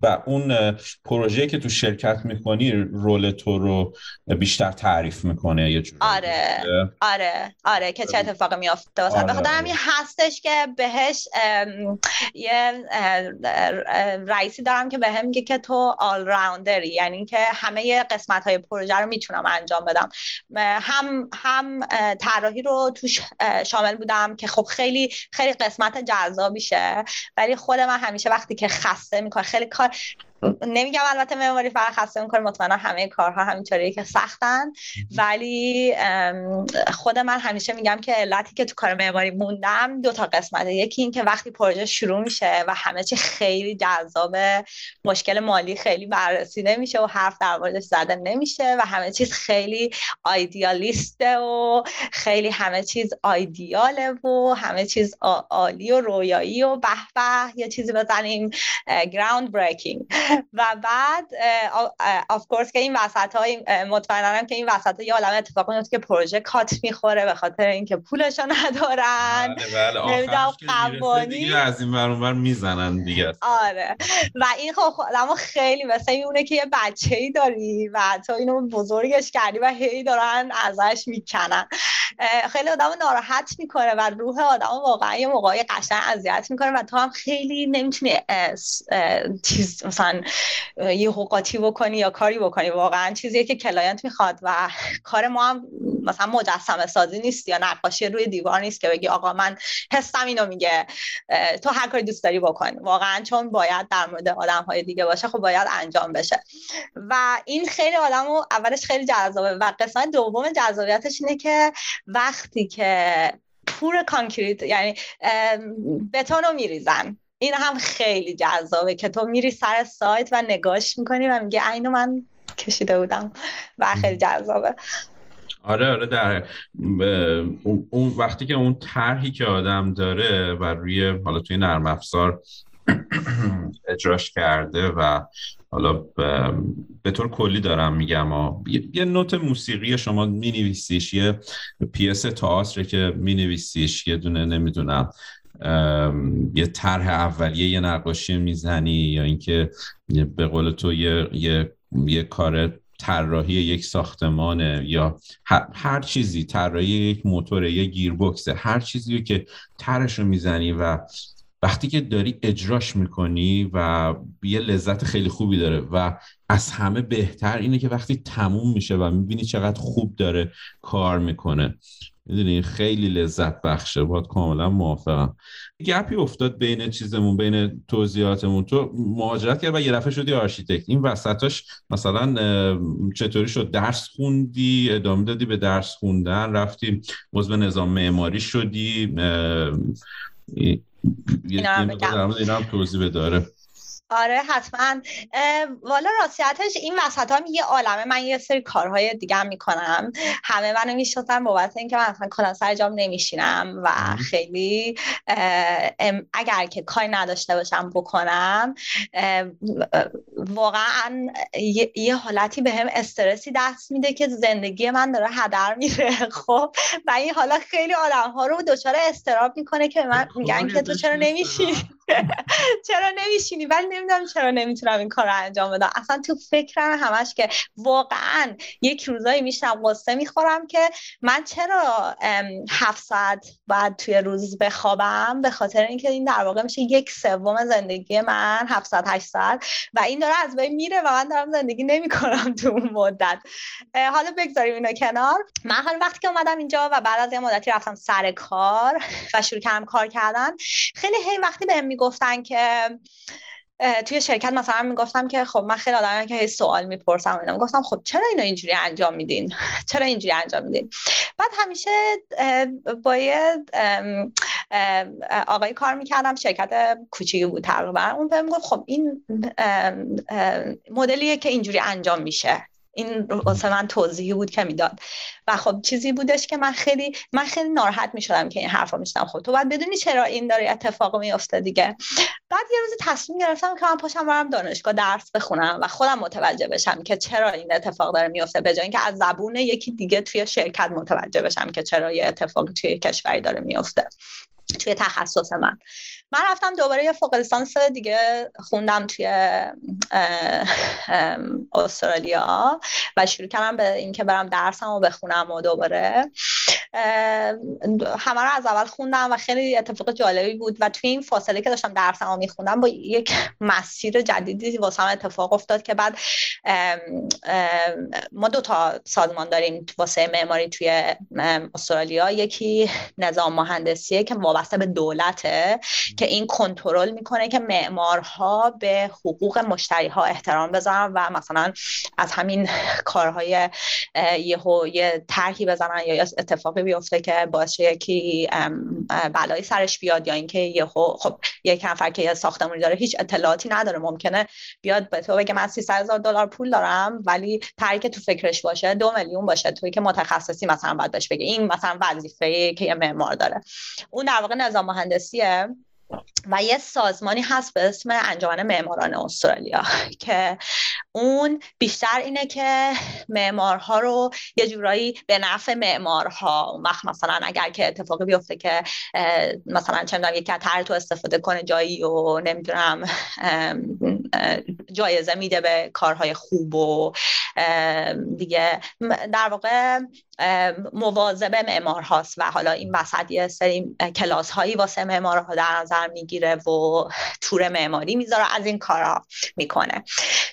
به اون پروژه که تو شرکت می‌کنی رول تو رو بیشتر تعریف می‌کنه یه جوری آره. آره. آره که چه اتفاقی میفته واسه آره. بخاطر همین هستش که بهش یه رئیسی دارم که بهم میگه که تو آل راوندری یعنی که همه قسمت های پروژه رو می‌تونم انجام بدم. هم هم طراحی رو توش شامل بودم که خب خیلی خیلی قسمت جذابیشه ولی خود من همیشه وقتی که خسته می‌کنه خیلی کار نمیگم البته معماری فقط خسته می‌کنه مطمئنا همه کارها همینطوریه که سختن. ولی خود من همیشه میگم که علتی که تو کار معماری موندم دو تا قسمته. یکی این که وقتی پروژه شروع میشه و همه چی خیلی جذابه مشکل مالی خیلی بررسی نمیشه و حرف در موردش زده نمیشه و همه چیز خیلی آیدیالیسته و خیلی همه چیز آیدیاله و همه چیز عالی و رویایی و به به یه چیزی بزنیم گراوند بریکینگ و بعد آف کورس که این وسط های مطمئنم که این وسط یه عالم اتفاق میفته که پروژه کات می‌خوره به خاطر اینکه پولشو ندارن. بله بله. قوانین از این ور می‌زنن دیگه آره. و این خب اما خیلی مثل اونه که یه بچه ای داری و تو اینو بزرگش کردی و هی دارن ازش می‌کنن. خیلی آدم ناراحت می‌کنه و روح آدم واقعا یه موقعی قشنگ اذیت می‌کنه و تو هم خیلی نمی‌تونی چیز مثلا یه حرکتی بکنی یا کاری بکنی. واقعا چیزیه که client می‌خواد و کار ما هم مثلا مجسمه سازی نیست یا نقاشی روی دیوار نیست که بگی آقا من حسم اینو میگه. تو هر کاری دوست داری بکن. واقعا چون باید در مورد آدم های دیگه باشه خب باید انجام بشه. و این خیلی آدم و اولش خیلی جذابه و قسمت دوم جذابیتش اینه که وقتی که پور کانکریت یعنی بتون رو میریزن. این هم خیلی جذابه که تو میری سر سایت و نگاش می‌کنی و میگه اینو من کشیده بودم و خیلی جذابه. آره آره در اون وقتی که اون طرحی که آدم داره و روی حالا توی نرم افزار اجراش کرده و حالا به طور کلی دارم میگم یه نوت موسیقی شما می نویسیش یه پیس تئاتر که می نویسیش یه دونه نمی‌دونم یه طرح اولیه یه نقاشی می‌زنی یا اینکه به قول تو یه, یه،, یه کار طراحی یک ساختمانه یا هر, چیزی طراحی یک موتور یه گیربکسه هر چیزی که طرحش رو می‌زنی و وقتی که داری اجراش می‌کنی و یه لذت خیلی خوبی داره و از همه بهتر اینه که وقتی تموم میشه و می‌بینی چقدر خوب داره کار می‌کنه. می‌دونی؟ خیلی لذت بخشه. باید کاملا موافقم. gap ی افتاد بین چیزمون بین توضیحاتمون. تو مهاجرت کرد و یه دفعه شدی آرشیتکت. این وسطاش مثلا چطوری شد؟ درس خوندی؟ ادامه دادی به درس خوندن؟ رفتی عضو نظام معماری شدی؟ یکم توضیح بداره آره حتما. والا راستیتش این وسط هم یه عالمه. من یه سری کارهای دیگه هم می‌کنم. همه منو می‌شناسن بابت اینکه من اصلا کلا سر جام نمیشینم و خیلی اگر که کاری نداشته باشم بکنم واقعا یه حالتی به هم استرسی دست میده که زندگی من داره هدر میره. خب و این حالا خیلی آدم ها رو دچار استراب می‌کنه که من میگن که تو چرا نمیشی چرا نمیشینی؟ ولی نمی‌دونم چرا نمی‌تونم این کار رو انجام بدم. اصلا تو فکرم همش که واقعا یک روزایی میشنم قصه می‌خورم که من چرا هفت ساعت بعد توی روز بخوابم؟ به خاطر اینکه این در واقع میشه یک سوم زندگی من هفت ساعت هشت ساعت. و این داره از بین میره و من دارم زندگی نمی‌کنم تو اون مدت. حالا بگذاریم اینو کنار. من حالا وقتی که اومدم اینجا و بعد از یه مدتی رفتم سر کار و شروع کردم کار کردن خیلی هی وقتی بهم می‌گفتن که توی شرکت مثلا می‌گفتم که خب من خیلی آدمی که هی سوال می‌پرسم اینا. گفتم خب چرا اینو اینجوری انجام میدین؟ چرا اینجوری انجام میدین؟ بعد همیشه با یه آقای کار می‌کردم شرکت کوچیکی بود تقریبا. اون بهم گفت خب این مدلیه که اینجوری انجام میشه. این واسه من توضیحی بود که می‌داد. و خب چیزی بودش که من خیلی من خیلی ناراحت می‌شدم که این حرفا میشنم خب تو باید بدونی چرا این داره اتفاق میفته دیگه. بعد یه روز تصمیم گرفتم که من پاشم برم دانشگاه درس بخونم و خودم متوجه بشم که چرا این اتفاق داره میفته به جای اینکه از زبون یکی دیگه توی شرکت متوجه بشم که چرا یه اتفاق توی کشوری داره میفته توی تخصص من. من رفتم دوباره یه فوق لیسانس دیگه خوندم توی استرالیا و شروع کردم به اینکه برم درسم و بخونم و دوباره. همه رو از اول خوندم و خیلی اتفاق جالبی بود و توی این فاصله که داشتم درسم میخوندم با یک مسیر جدیدی واسه هم اتفاق افتاد که بعد ما دو تا سازمان داریم واسه معماری توی استرالیا. یکی نظام مهندسیه که وابسته به دولته که این کنترل می‌کنه که معمارها به حقوق مشتری ها احترام بذارن و مثلا از همین کارهای یهو یه طرحی بزنن یا اتفاقی بیفته که باعث یکی بلایی سرش بیاد یا اینکه یهو خب یک نفر که یه ساختمونی داره هیچ اطلاعاتی نداره ممکنه بیاد به تو بگه من 300 هزار دلار پول دارم ولی طرحی که تو فکرش باشه دو میلیون باشه توی که متخصصی مثلا باید بهش بگه. این مثلا وظیفه که یه معمار داره. اون در واقع نظام مهندسیه. و یه سازمانی هست به اسم انجمن معماران استرالیا که اون بیشتر اینه که معمارها رو یه جورایی به نفع معمارها اون وقت مثلا اگر که اتفاقی بیفته که مثلا چندان یک طرح تو استفاده کنه جایی و نمی‌دونم جایزه میده به کارهای خوب و دیگه در واقع مواظب معمار هاست و حالا این وسط یه سری کلاس هایی واسه معمارها در نظر می‌گیره و تور معماری می‌ذاره از این کارا می‌کنه.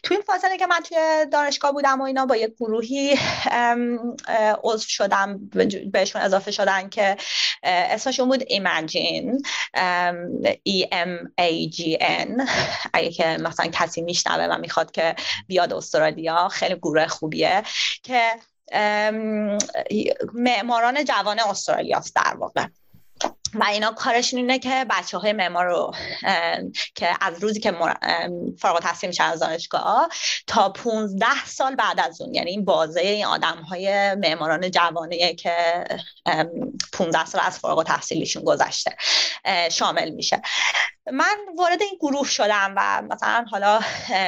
تو این فاصله که من توی دانشگاه بودم و اینا با یه گروهی عضو شدم بهشون اضافه شدن که اسمشون بود ایمجین E M A G N اگه که مثلا کسی میشنوه و می‌خواد که بیاد استرالیا خیلی گروه خوبیه که معماران جوان استرالیاست در واقع. و اینا کارشون اینه که بچه های معمار رو که از روزی که فارغ تحصیل میشن از دانشگاه تا 15 سال بعد از اون. یعنی این بازه این آدم های معماران جوانیه که 15 سال از فارغ تحصیلیشون گذشته شامل میشه. من وارد این گروه شدم و مثلا حالا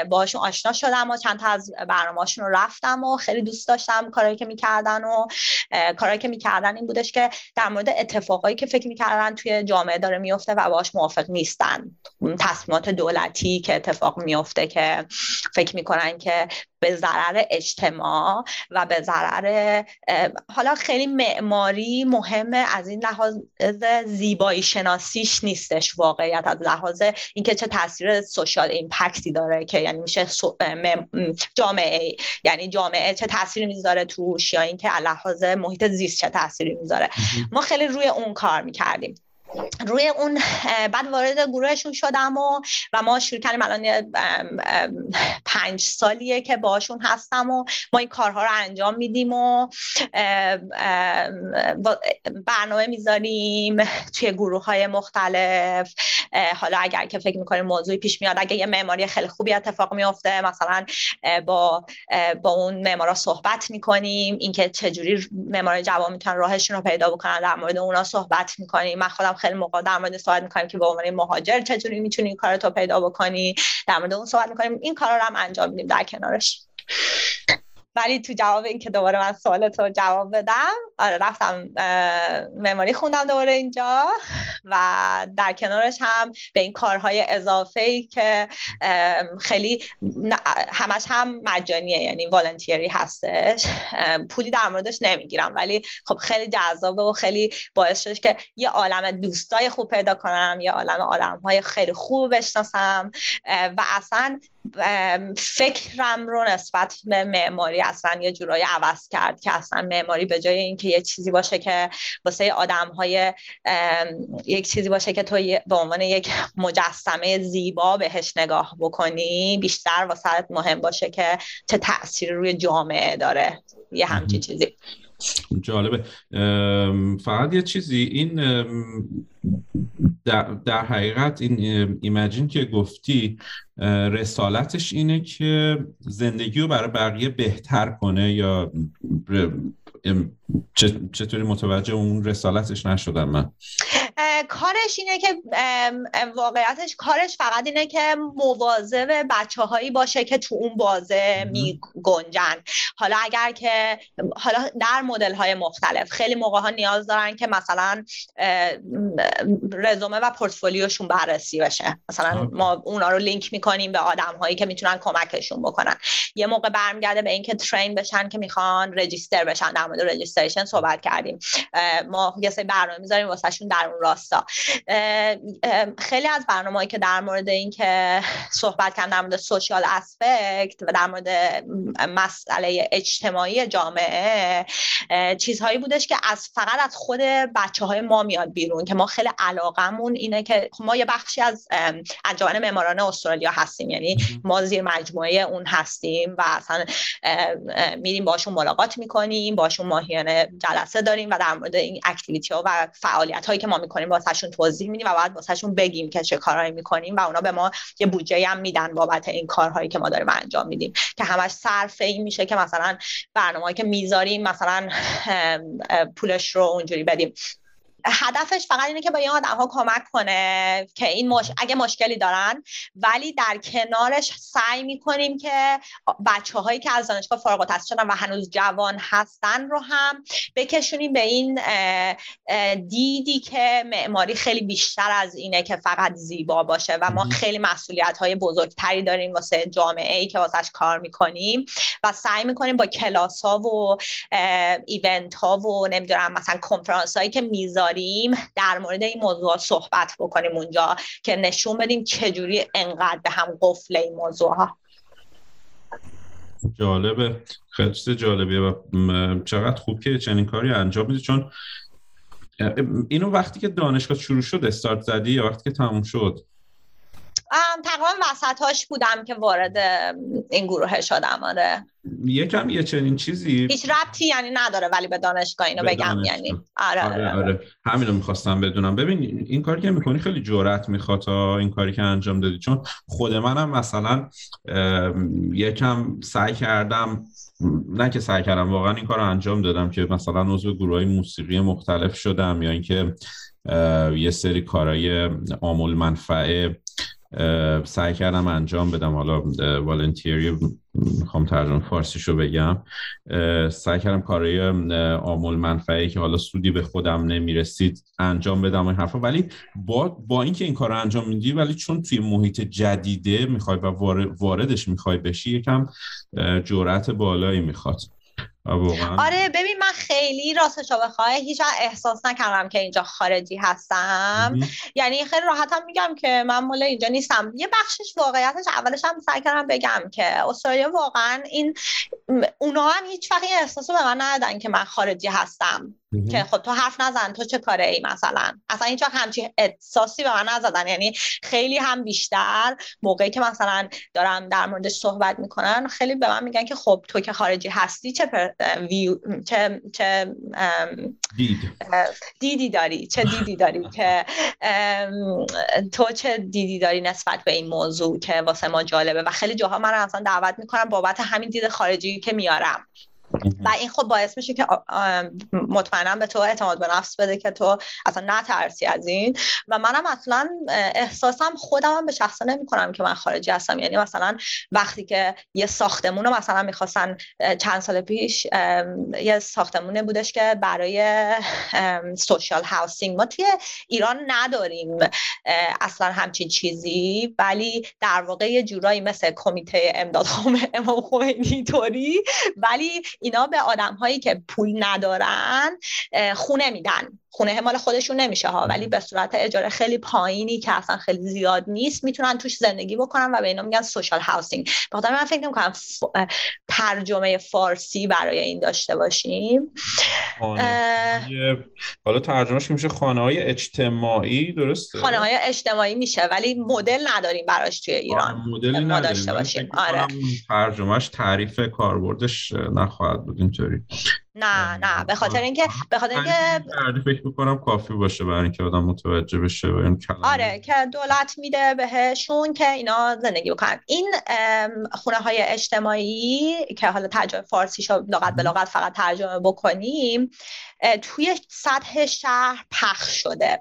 باشون آشنا شدم و چند تا از برنامه‌هاشون رو رفتم و خیلی دوست داشتم کارهایی که می‌کردن و کارهایی که می‌کردن این بودش که در مورد اتفاقایی که فکر می‌کردن توی جامعه داره میفته و باش موافق نیستن. تصمیمات دولتی که اتفاق میفته که فکر می‌کنن که به ضرر اجتماع و به ضرر حالا خیلی معماری مهمه از این لحاظ زیبایی شناسیش نیستش واقعیت از لحاظ اینکه چه تاثیر سوشال ایمپکتی داره که یعنی میشه جامعه یعنی جامعه چه تاثیری می‌ذاره توش یا اینکه لحاظ محیط زیست چه تاثیری می‌ذاره. ما خیلی روی اون کار می‌کردیم. روی اون بعد وارد گروهشون شدم و و ما شروع کردیم الان پنج سالیه که باشون هستم و ما این کارها رو انجام میدیم و برنامه می‌ذاریم توی گروه های مختلف حالا اگر که فکر می‌کنیم موضوعی پیش میاد اگر یه معماری خیلی خوبی اتفاق میفته مثلا با با اون معمارا صحبت می‌کنیم اینکه چجوری معمار جوان می‌تونن راهشون رو پیدا بکنن در مورد اونا صحبت می‌کنیم. من خودم خیلی موقع در مورد صحبت می‌کنیم که به عنوان مهاجر چطوری می‌تونی این کارتو پیدا بکنی؟ در مورد اون صحبت می‌کنیم. این کارا رو هم انجام میدیم در کنارش. ولی تو جواب این که دوباره من سوال تو جواب بدم آره رفتم معماری خوندم دوباره اینجا و در کنارش هم به این کارهای اضافه ای که خیلی همش هم مجانیه یعنی والنتیری هستش. پولی در موردش نمی‌گیرم ولی خب خیلی جذابه و خیلی باعث شد که یه عالم دوستای خوب پیدا کنم یه عالم آدم های خیلی خوب بشناسم. و اصلا فکرم رو نسبت به معماری اصلا یه جورایی عوض کرد که اصلا معماری به جای اینکه یه چیزی باشه که واسه آدم های یک چیزی باشه که تو به عنوان یک مجسمه زیبا بهش نگاه بکنی بیشتر واسه مهم باشه که چه تاثیر روی جامعه داره. یه همچی چیزی. جالبه. فقط یه چیزی این در, در حقیقت این ایمجین که گفتی رسالتش اینه که زندگی رو برای بقیه بهتر کنه یا چطوری متوجه اون رسالتش نشدم من؟ کارش اینه که واقعیتش کارش فقط اینه که مواظب بچه هایی باشه که تو اون بازه می گنجن حالا اگر که حالا در مدل های مختلف خیلی موقع ها نیاز دارن که مثلا رزومه و پورتفولیوشون بررسی بشه. مثلا ما اونا رو لینک می‌کنیم به آدم هایی که می‌تونن کمکشون بکنن. یه موقع برمیگرده به اینکه ترین بشن که می‌خوان رجیستر بشن. در مورد رجیستریشن صحبت کردیم. ما یه سری برنامه می‌ذاریم واسهشون در اون خیلی از برنامه‌ای که در مورد این که صحبت کردن در مورد سوشال اسپکت و در مورد مسئله اجتماعی جامعه چیزهایی بودش که از فقط از خود بچه های ما میاد بیرون که ما خیلی علاقمون اینه که ما یه بخشی از انجمن معماران استرالیا هستیم. یعنی ما زیر مجموعه اون هستیم و اصلا میریم باشون ملاقات می‌کنیم باشون ماهیانه جلسه داریم و در مورد این اکتیویتی ها و فعالیت هایی که ما می‌کنیم واسهشون توضیح میدیم و باید واسهشون بگیم که چه کارهایی می‌کنیم و اونا به ما یه بودجه هم میدن بابت این کارهایی که ما داریم انجام میدیم. که همش صرف این میشه که مثلا برنامه‌ای که می‌ذاریم مثلا پولش رو اونجوری بدیم. هدفش فقط اینه که به این آدم ها کمک کنه که این مش... اگه مشکلی دارن. ولی در کنارش سعی می‌کنیم که بچه هایی که از دانشگاه فارغ التحصیل شدن و هنوز جوان هستن رو هم بکشونیم به این دیدی که معماری خیلی بیشتر از اینه که فقط زیبا باشه و ما خیلی مسئولیت های بزرگتری داریم واسه جامعه ای که واسهش کار می‌کنیم. و سعی می‌کنیم با کلاس ها و ایونت ها و نمی‌دونم مثلا کنفرانس هایی که می‌ذاریم در مورد این موضوع صحبت بکنیم اونجا که نشون بدیم چجوری انقدر به هم قفل این موضوع ها جالبه. خیلی جالبیه و چقدر خوب که چنین کاری انجام میدی. چون اینو وقتی که دانشگاه شروع شد استارت زدی یا وقتی که تموم شد تقریبا وسطاش بودم که وارد این گروه شدم آره. یکم یه چنین چیزی؟ هیچ ربطی یعنی نداره ولی به دانشگاه اینو بگم یعنی آره آره, آره. آره. همینو می‌خواستم بدونم. ببین این کاری که می‌کنی خیلی جرأت می‌خواد تا این کاری که انجام دادی. چون خود منم مثلا یکم سعی کردم نه که سعی کردم واقعا این کار رو انجام دادم که مثلا عضو گروه های موسیقی مختلف شدم یا اینکه یه سری کارهای آمول منفعه سعی کردم انجام بدم. حالا والنتیری می‌خوام ترجمه فارسیشو بگم. سعی کردم کارهای آمول منفعی که حالا سودی به خودم نمی‌رسید انجام بدم این حرفا. ولی با با اینکه این کار انجام میدی ولی چون توی محیط جدیده می‌خوای و واردش می‌خوای بشی یکم جرأت بالایی می‌خواد. آره ببین من خیلی راستش رو بخواه هیچ احساس نکردم که اینجا خارجی هستم. یعنی خیلی راحتم میگم که من مال اینجا نیستم. یه بخشش واقعیتش اولش هم سعی کردم بگم که استرالیا واقعا این اونا هم هیچ وقت احساس به من ندادن که من خارجی هستم. که خب تو حرف نزن تو چه کاره ای مثلا؟ اصلا هیچ همچین احساسی به من نزدن. یعنی خیلی هم بیشتر موقعی که مثلا دارم در موردش صحبت می‌کنن خیلی به من میگن که خب تو که خارجی هستی چه پر... ویو... چه, چه... دید. دیدی داری چه دیدی داری که تو چه دیدی داری نسبت به این موضوع که واسه ما جالبه؟ و خیلی جاها من اصلا دعوت می‌کنم بابت همین دید خارجی که میارم. و این خب باعث میشه که مطمئنا به تو اعتماد به نفس بده که تو اصلا نترسی از این. و منم اصلا احساسم خودم به شخصه نمی کنم که من خارجی هستم. یعنی مثلا وقتی که یه ساختمون رو مثلا می‌خواستن چند سال پیش یه ساختمونه بودش که برای social housing ما توی ایران نداریم اصلا همچین چیزی. ولی در واقع یه جورایی مثل کمیته امداد امام خمینی طوری. ولی اینا به آدم هایی که پول ندارن خونه میدن. خونه مال خودشون نمیشه ها ولی به صورت اجاره خیلی پایینی که اصلا خیلی زیاد نیست می‌تونن توش زندگی بکنن و به اینا میگن social housing بخاطر من فکر نمی‌کنم ف... ترجمه فارسی برای این داشته باشیم. حالا ترجمهش میشه خانه های اجتماعی درسته؟ خانه های اجتماعی میشه ولی مدل نداریم براش توی ایران. مدلی نداریم. داشته باشیم. آره. ترجمهش تعریف کاربردش نخواهد بود اینطوری. نه نه. به خاطر اینکه به خاطر اینکه فکر می‌کنم کافی باشه برای اینکه آدم متوجه بشه و این آره که دولت میده بهشون که اینا زندگی بکنن. این خونه های اجتماعی که حالا ترجمه فارسی شو لغت به لغت فقط ترجمه بکنیم توی سطح شهر پخش شده.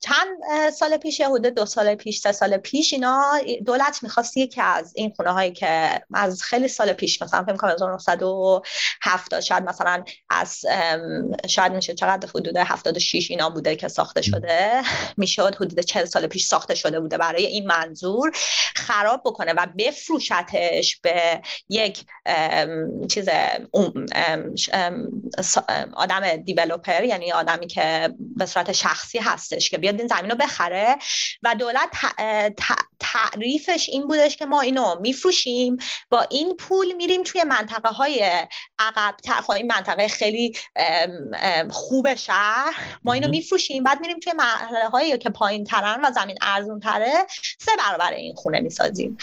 چند سال پیش حدود دو سال پیش سه سال پیش اینا دولت می‌خواست یکی از این خونه هایی که از خیلی سال پیش مثلا فکر کنم 1970 شاید مثلا از شاید میشه چقدر حدود 76 اینا بوده که ساخته شده. می‌شد حدود 40 سال پیش ساخته شده بوده برای این منظور خراب بکنه و بفروشتش به یک چیز آدم دیولوپر یعنی آدمی که به صورت شخصی هستش که بیاد این زمین رو بخره. و دولت تعریفش این بودش که ما اینو میفروشیم با این پول میریم توی منطقه های عقب خب این منطقه خیلی خوب شهر. ما اینو میفروشیم. بعد میریم توی محله هایی که پایین ترن و زمین ارزون تره سه برابر این خونه می‌سازیم.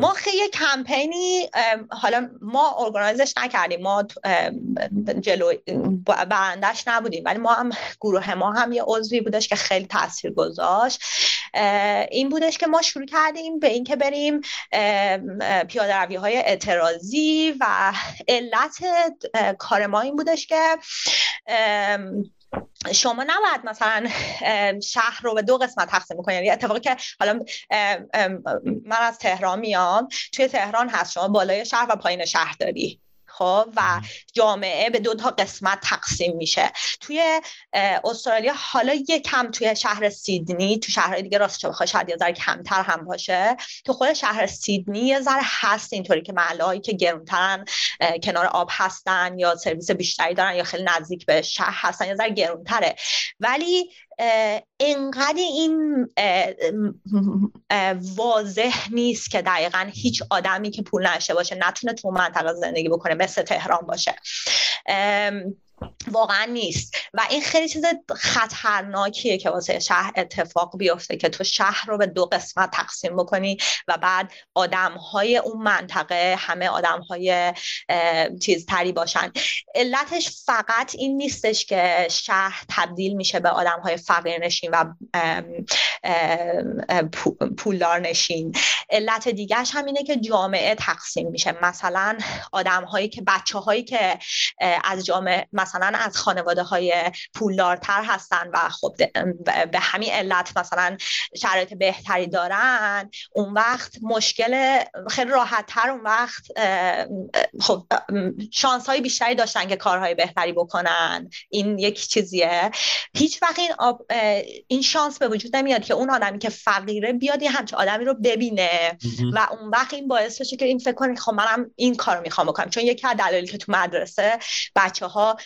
ما خیلی کمپینی حالا ما ارگانایزش نکردیم. ما جلو برندش نبودیم. ولی ما هم گروه ما هم یه عضوی بودش که خیلی تاثیر گذاشت. این بودش که ما شروع کردیم به اینکه بریم پیاده روی های اعتراضی و علت کار ما این بودش که شما نباید مثلا شهر رو به دو قسمت تقسیم کنید یعنی اتفاقی که حالا من از تهران میام توی تهران هست. شما بالای شهر و پایین شهر داری. خب و جامعه به دو تا قسمت تقسیم میشه. توی استرالیا حالا یکم توی شهر سیدنی تو شهرهای دیگه راست بخوای شاید یه ذره کمتر هم باشه. تو خود شهر سیدنی یه ذره هست اینطوری که محلهایی که گرونترن کنار آب هستن یا سرویس بیشتری دارن یا خیلی نزدیک به شهر هستن یه ذره گرونتره. ولی انقدر این واضح نیست که دقیقا هیچ آدمی که پول نشه باشه نتونه تو منطقه زندگی بکنه مثل تهران باشه. واقعا نیست. و این خیلی چیز خطرناکیه که واسه شهر اتفاق بیفته که تو شهر رو به دو قسمت تقسیم بکنی و بعد آدم های اون منطقه همه آدم های چیز تری باشن. علتش فقط این نیستش که شهر تبدیل میشه به آدم های فقیر نشین و پولدار نشین. علت دیگرش هم اینه که جامعه تقسیم میشه. مثلا آدم هایی که بچه هایی که از جامعه مثلا از خانواده های پولدارتر هستن و خب به همین علت مثلا شرایط بهتری دارن اون وقت مشکل خیلی راحت تر اون وقت خب شانس های بیشتری داشتن که کارهای بهتری بکنن. این یک چیزیه. هیچ وقت این, این شانس به وجود نمیاد که اون آدمی که فقیره بیاد یه همچه آدمی رو ببینه. و اون وقت این باعث بشه که این فکر کنه خب منم این کار می‌خوام بکنم. چون یکی از دلایلی که تو مدرسه بچه ها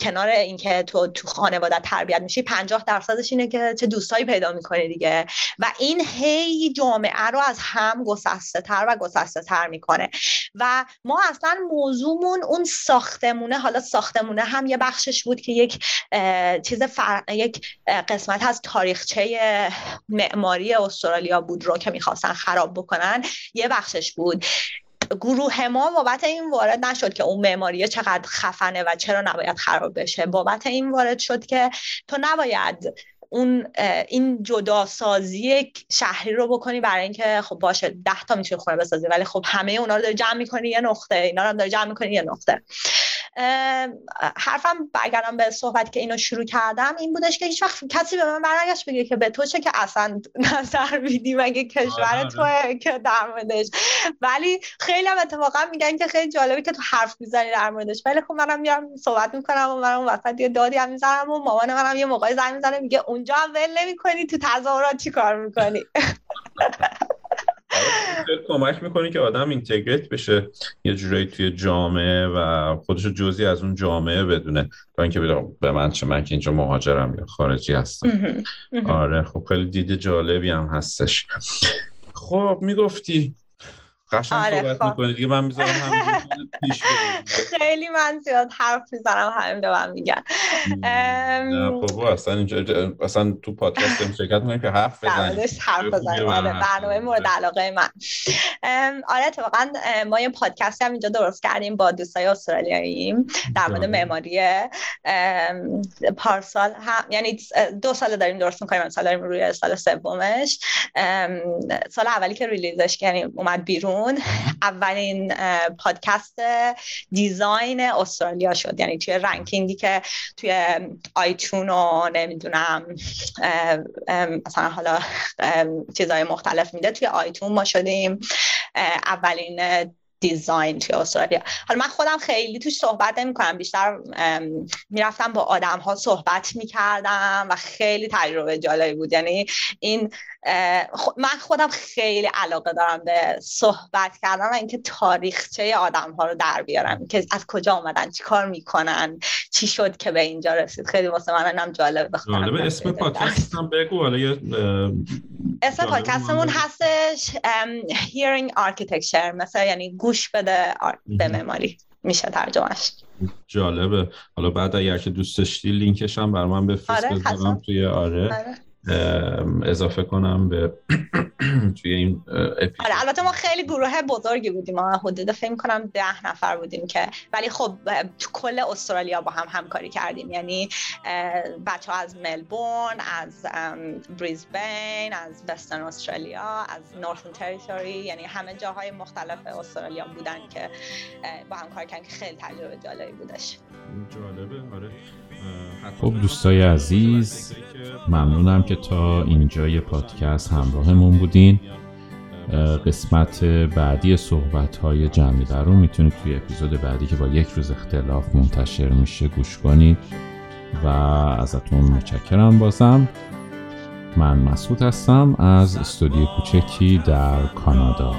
کنار اینکه تو تو خانواده تربیت میشی 50 درصدش اینه که چه دوستایی پیدا می‌کنی دیگه. و این هی جامعه رو از هم گسسته تر و گسسته تر می‌کنه. و ما اصلا موضوعمون اون ساختمونه حالا ساختمونه هم یه بخشش بود که یک چیز فر... یک قسمت از تاریخچه معماری استرالیا بود رو که می‌خواستن خراب بکنن یه بخشش بود. گروه ما بابت این وارد نشد که اون معماری چقدر خفنه و چرا نباید خراب بشه. بابت این وارد شد که تو نباید اون این جدا سازی شهری رو بکنی برای اینکه خب باشه ده تا می‌تونی خونه بسازی ولی خب همه اونا رو داری جمع می‌کنی یه نقطه اینا رو هم داری جمع می‌کنی یه نقطه. حرفم برگردم به صحبت که اینو شروع کردم این بودش که هیچ وقت کسی به من برنگشت بگه که به تو چه که اصلا نظر میدی مگه کشور آره، توه آره. که در موردش. ولی خیلی هم اتفاقا میگن که خیلی جالبی که تو حرف می‌زنی در موردش. ولی خب منم میام صحبت می‌کنم و منم وسط یه دادی هم می‌زنم و مامان منم یه موقعی زنگ می‌زنه میگه اونجا هم ول نمی‌کنی تو تظاهرات چی کار می‌کنی؟ کمک می‌کنی که آدم اینتگریت بشه. یه جورایی توی جامعه و خودشو جزی از اون جامعه بدونه. تا اینکه به من چه؟ من که اینجا مهاجرم یا خارجی هستم. آره خب خیلی دید جالبی هم هستش. خب می‌گفتی قشنگ آره صحبت خب. می‌کنی دیگه من می‌ذارم هم پیش خیلی من زیاد حرف می‌زنم همین به من میگن. بابا اصلا اینجا اصلا تو پادکست هم شرکت می‌کنیم که حرف بزنیم. حرف بزنیم. آره برنامه مورد علاقه من. آره اتفاقا ما یه پادکست هم اینجا درست کردیم با دوستای استرالیاییم. در مورد معماری پارسال هم یعنی دو سال داریم درست می‌کنیم. سال داریم روی سال سومش. سال اولی که release ش کردیم اومد بیرون. اولین پادکست design استرالیا شد. یعنی توی ranking ی که توی iTunes و نمی‌دونم مثلا حالا چیزهای مختلف میده توی iTunes ما شدیم. اولین design توی استرالیا. حالا من خودم خیلی توش صحبت نمی کنم بیشتر می‌رفتم با آدم ها صحبت می‌کردم و خیلی تجربه جالبی بود. یعنی این من خودم خیلی علاقه دارم به صحبت کردن و اینکه تاریخچه آدم ها رو در بیارم. که از کجا آمدن چی کار می‌کنن چی شد که به اینجا رسید. خیلی واسه من اینم جالب بخونم اسم پادکست هم بگو. حالا اسم پادکستمون هستش hearing architecture. مثلا یعنی گوش بده به معماری. میشه ترجمهش. جالبه. حالا بعد اگر که دوست داشتی لینکش هم بر من بفرست. آره توی آره, آره. اضافه کنم به توی این آره البته ما خیلی گروه بزرگی بودیم ما حدود فکر کنم ده نفر بودیم که ولی خب تو کل استرالیا با هم همکاری کردیم. یعنی بچه ها از ملبورن از بریزبین از وسترن استرالیا از نورثن تریتوری یعنی همه جاهای مختلف استرالیا بودن که با هم کار کردن که خیلی تجربه جالبی بودش. جالبه آره. خب دوستای عزیز ممنونم که تا اینجای پادکست همراهمون بودین. قسمت بعدی صحبت های جمیله رو می‌تونید توی اپیزود بعدی که با یک روز اختلاف منتشر میشه گوش کنید. و ازتون متشکرم بازم. من مسعود هستم از استودیو کوچکی در کانادا.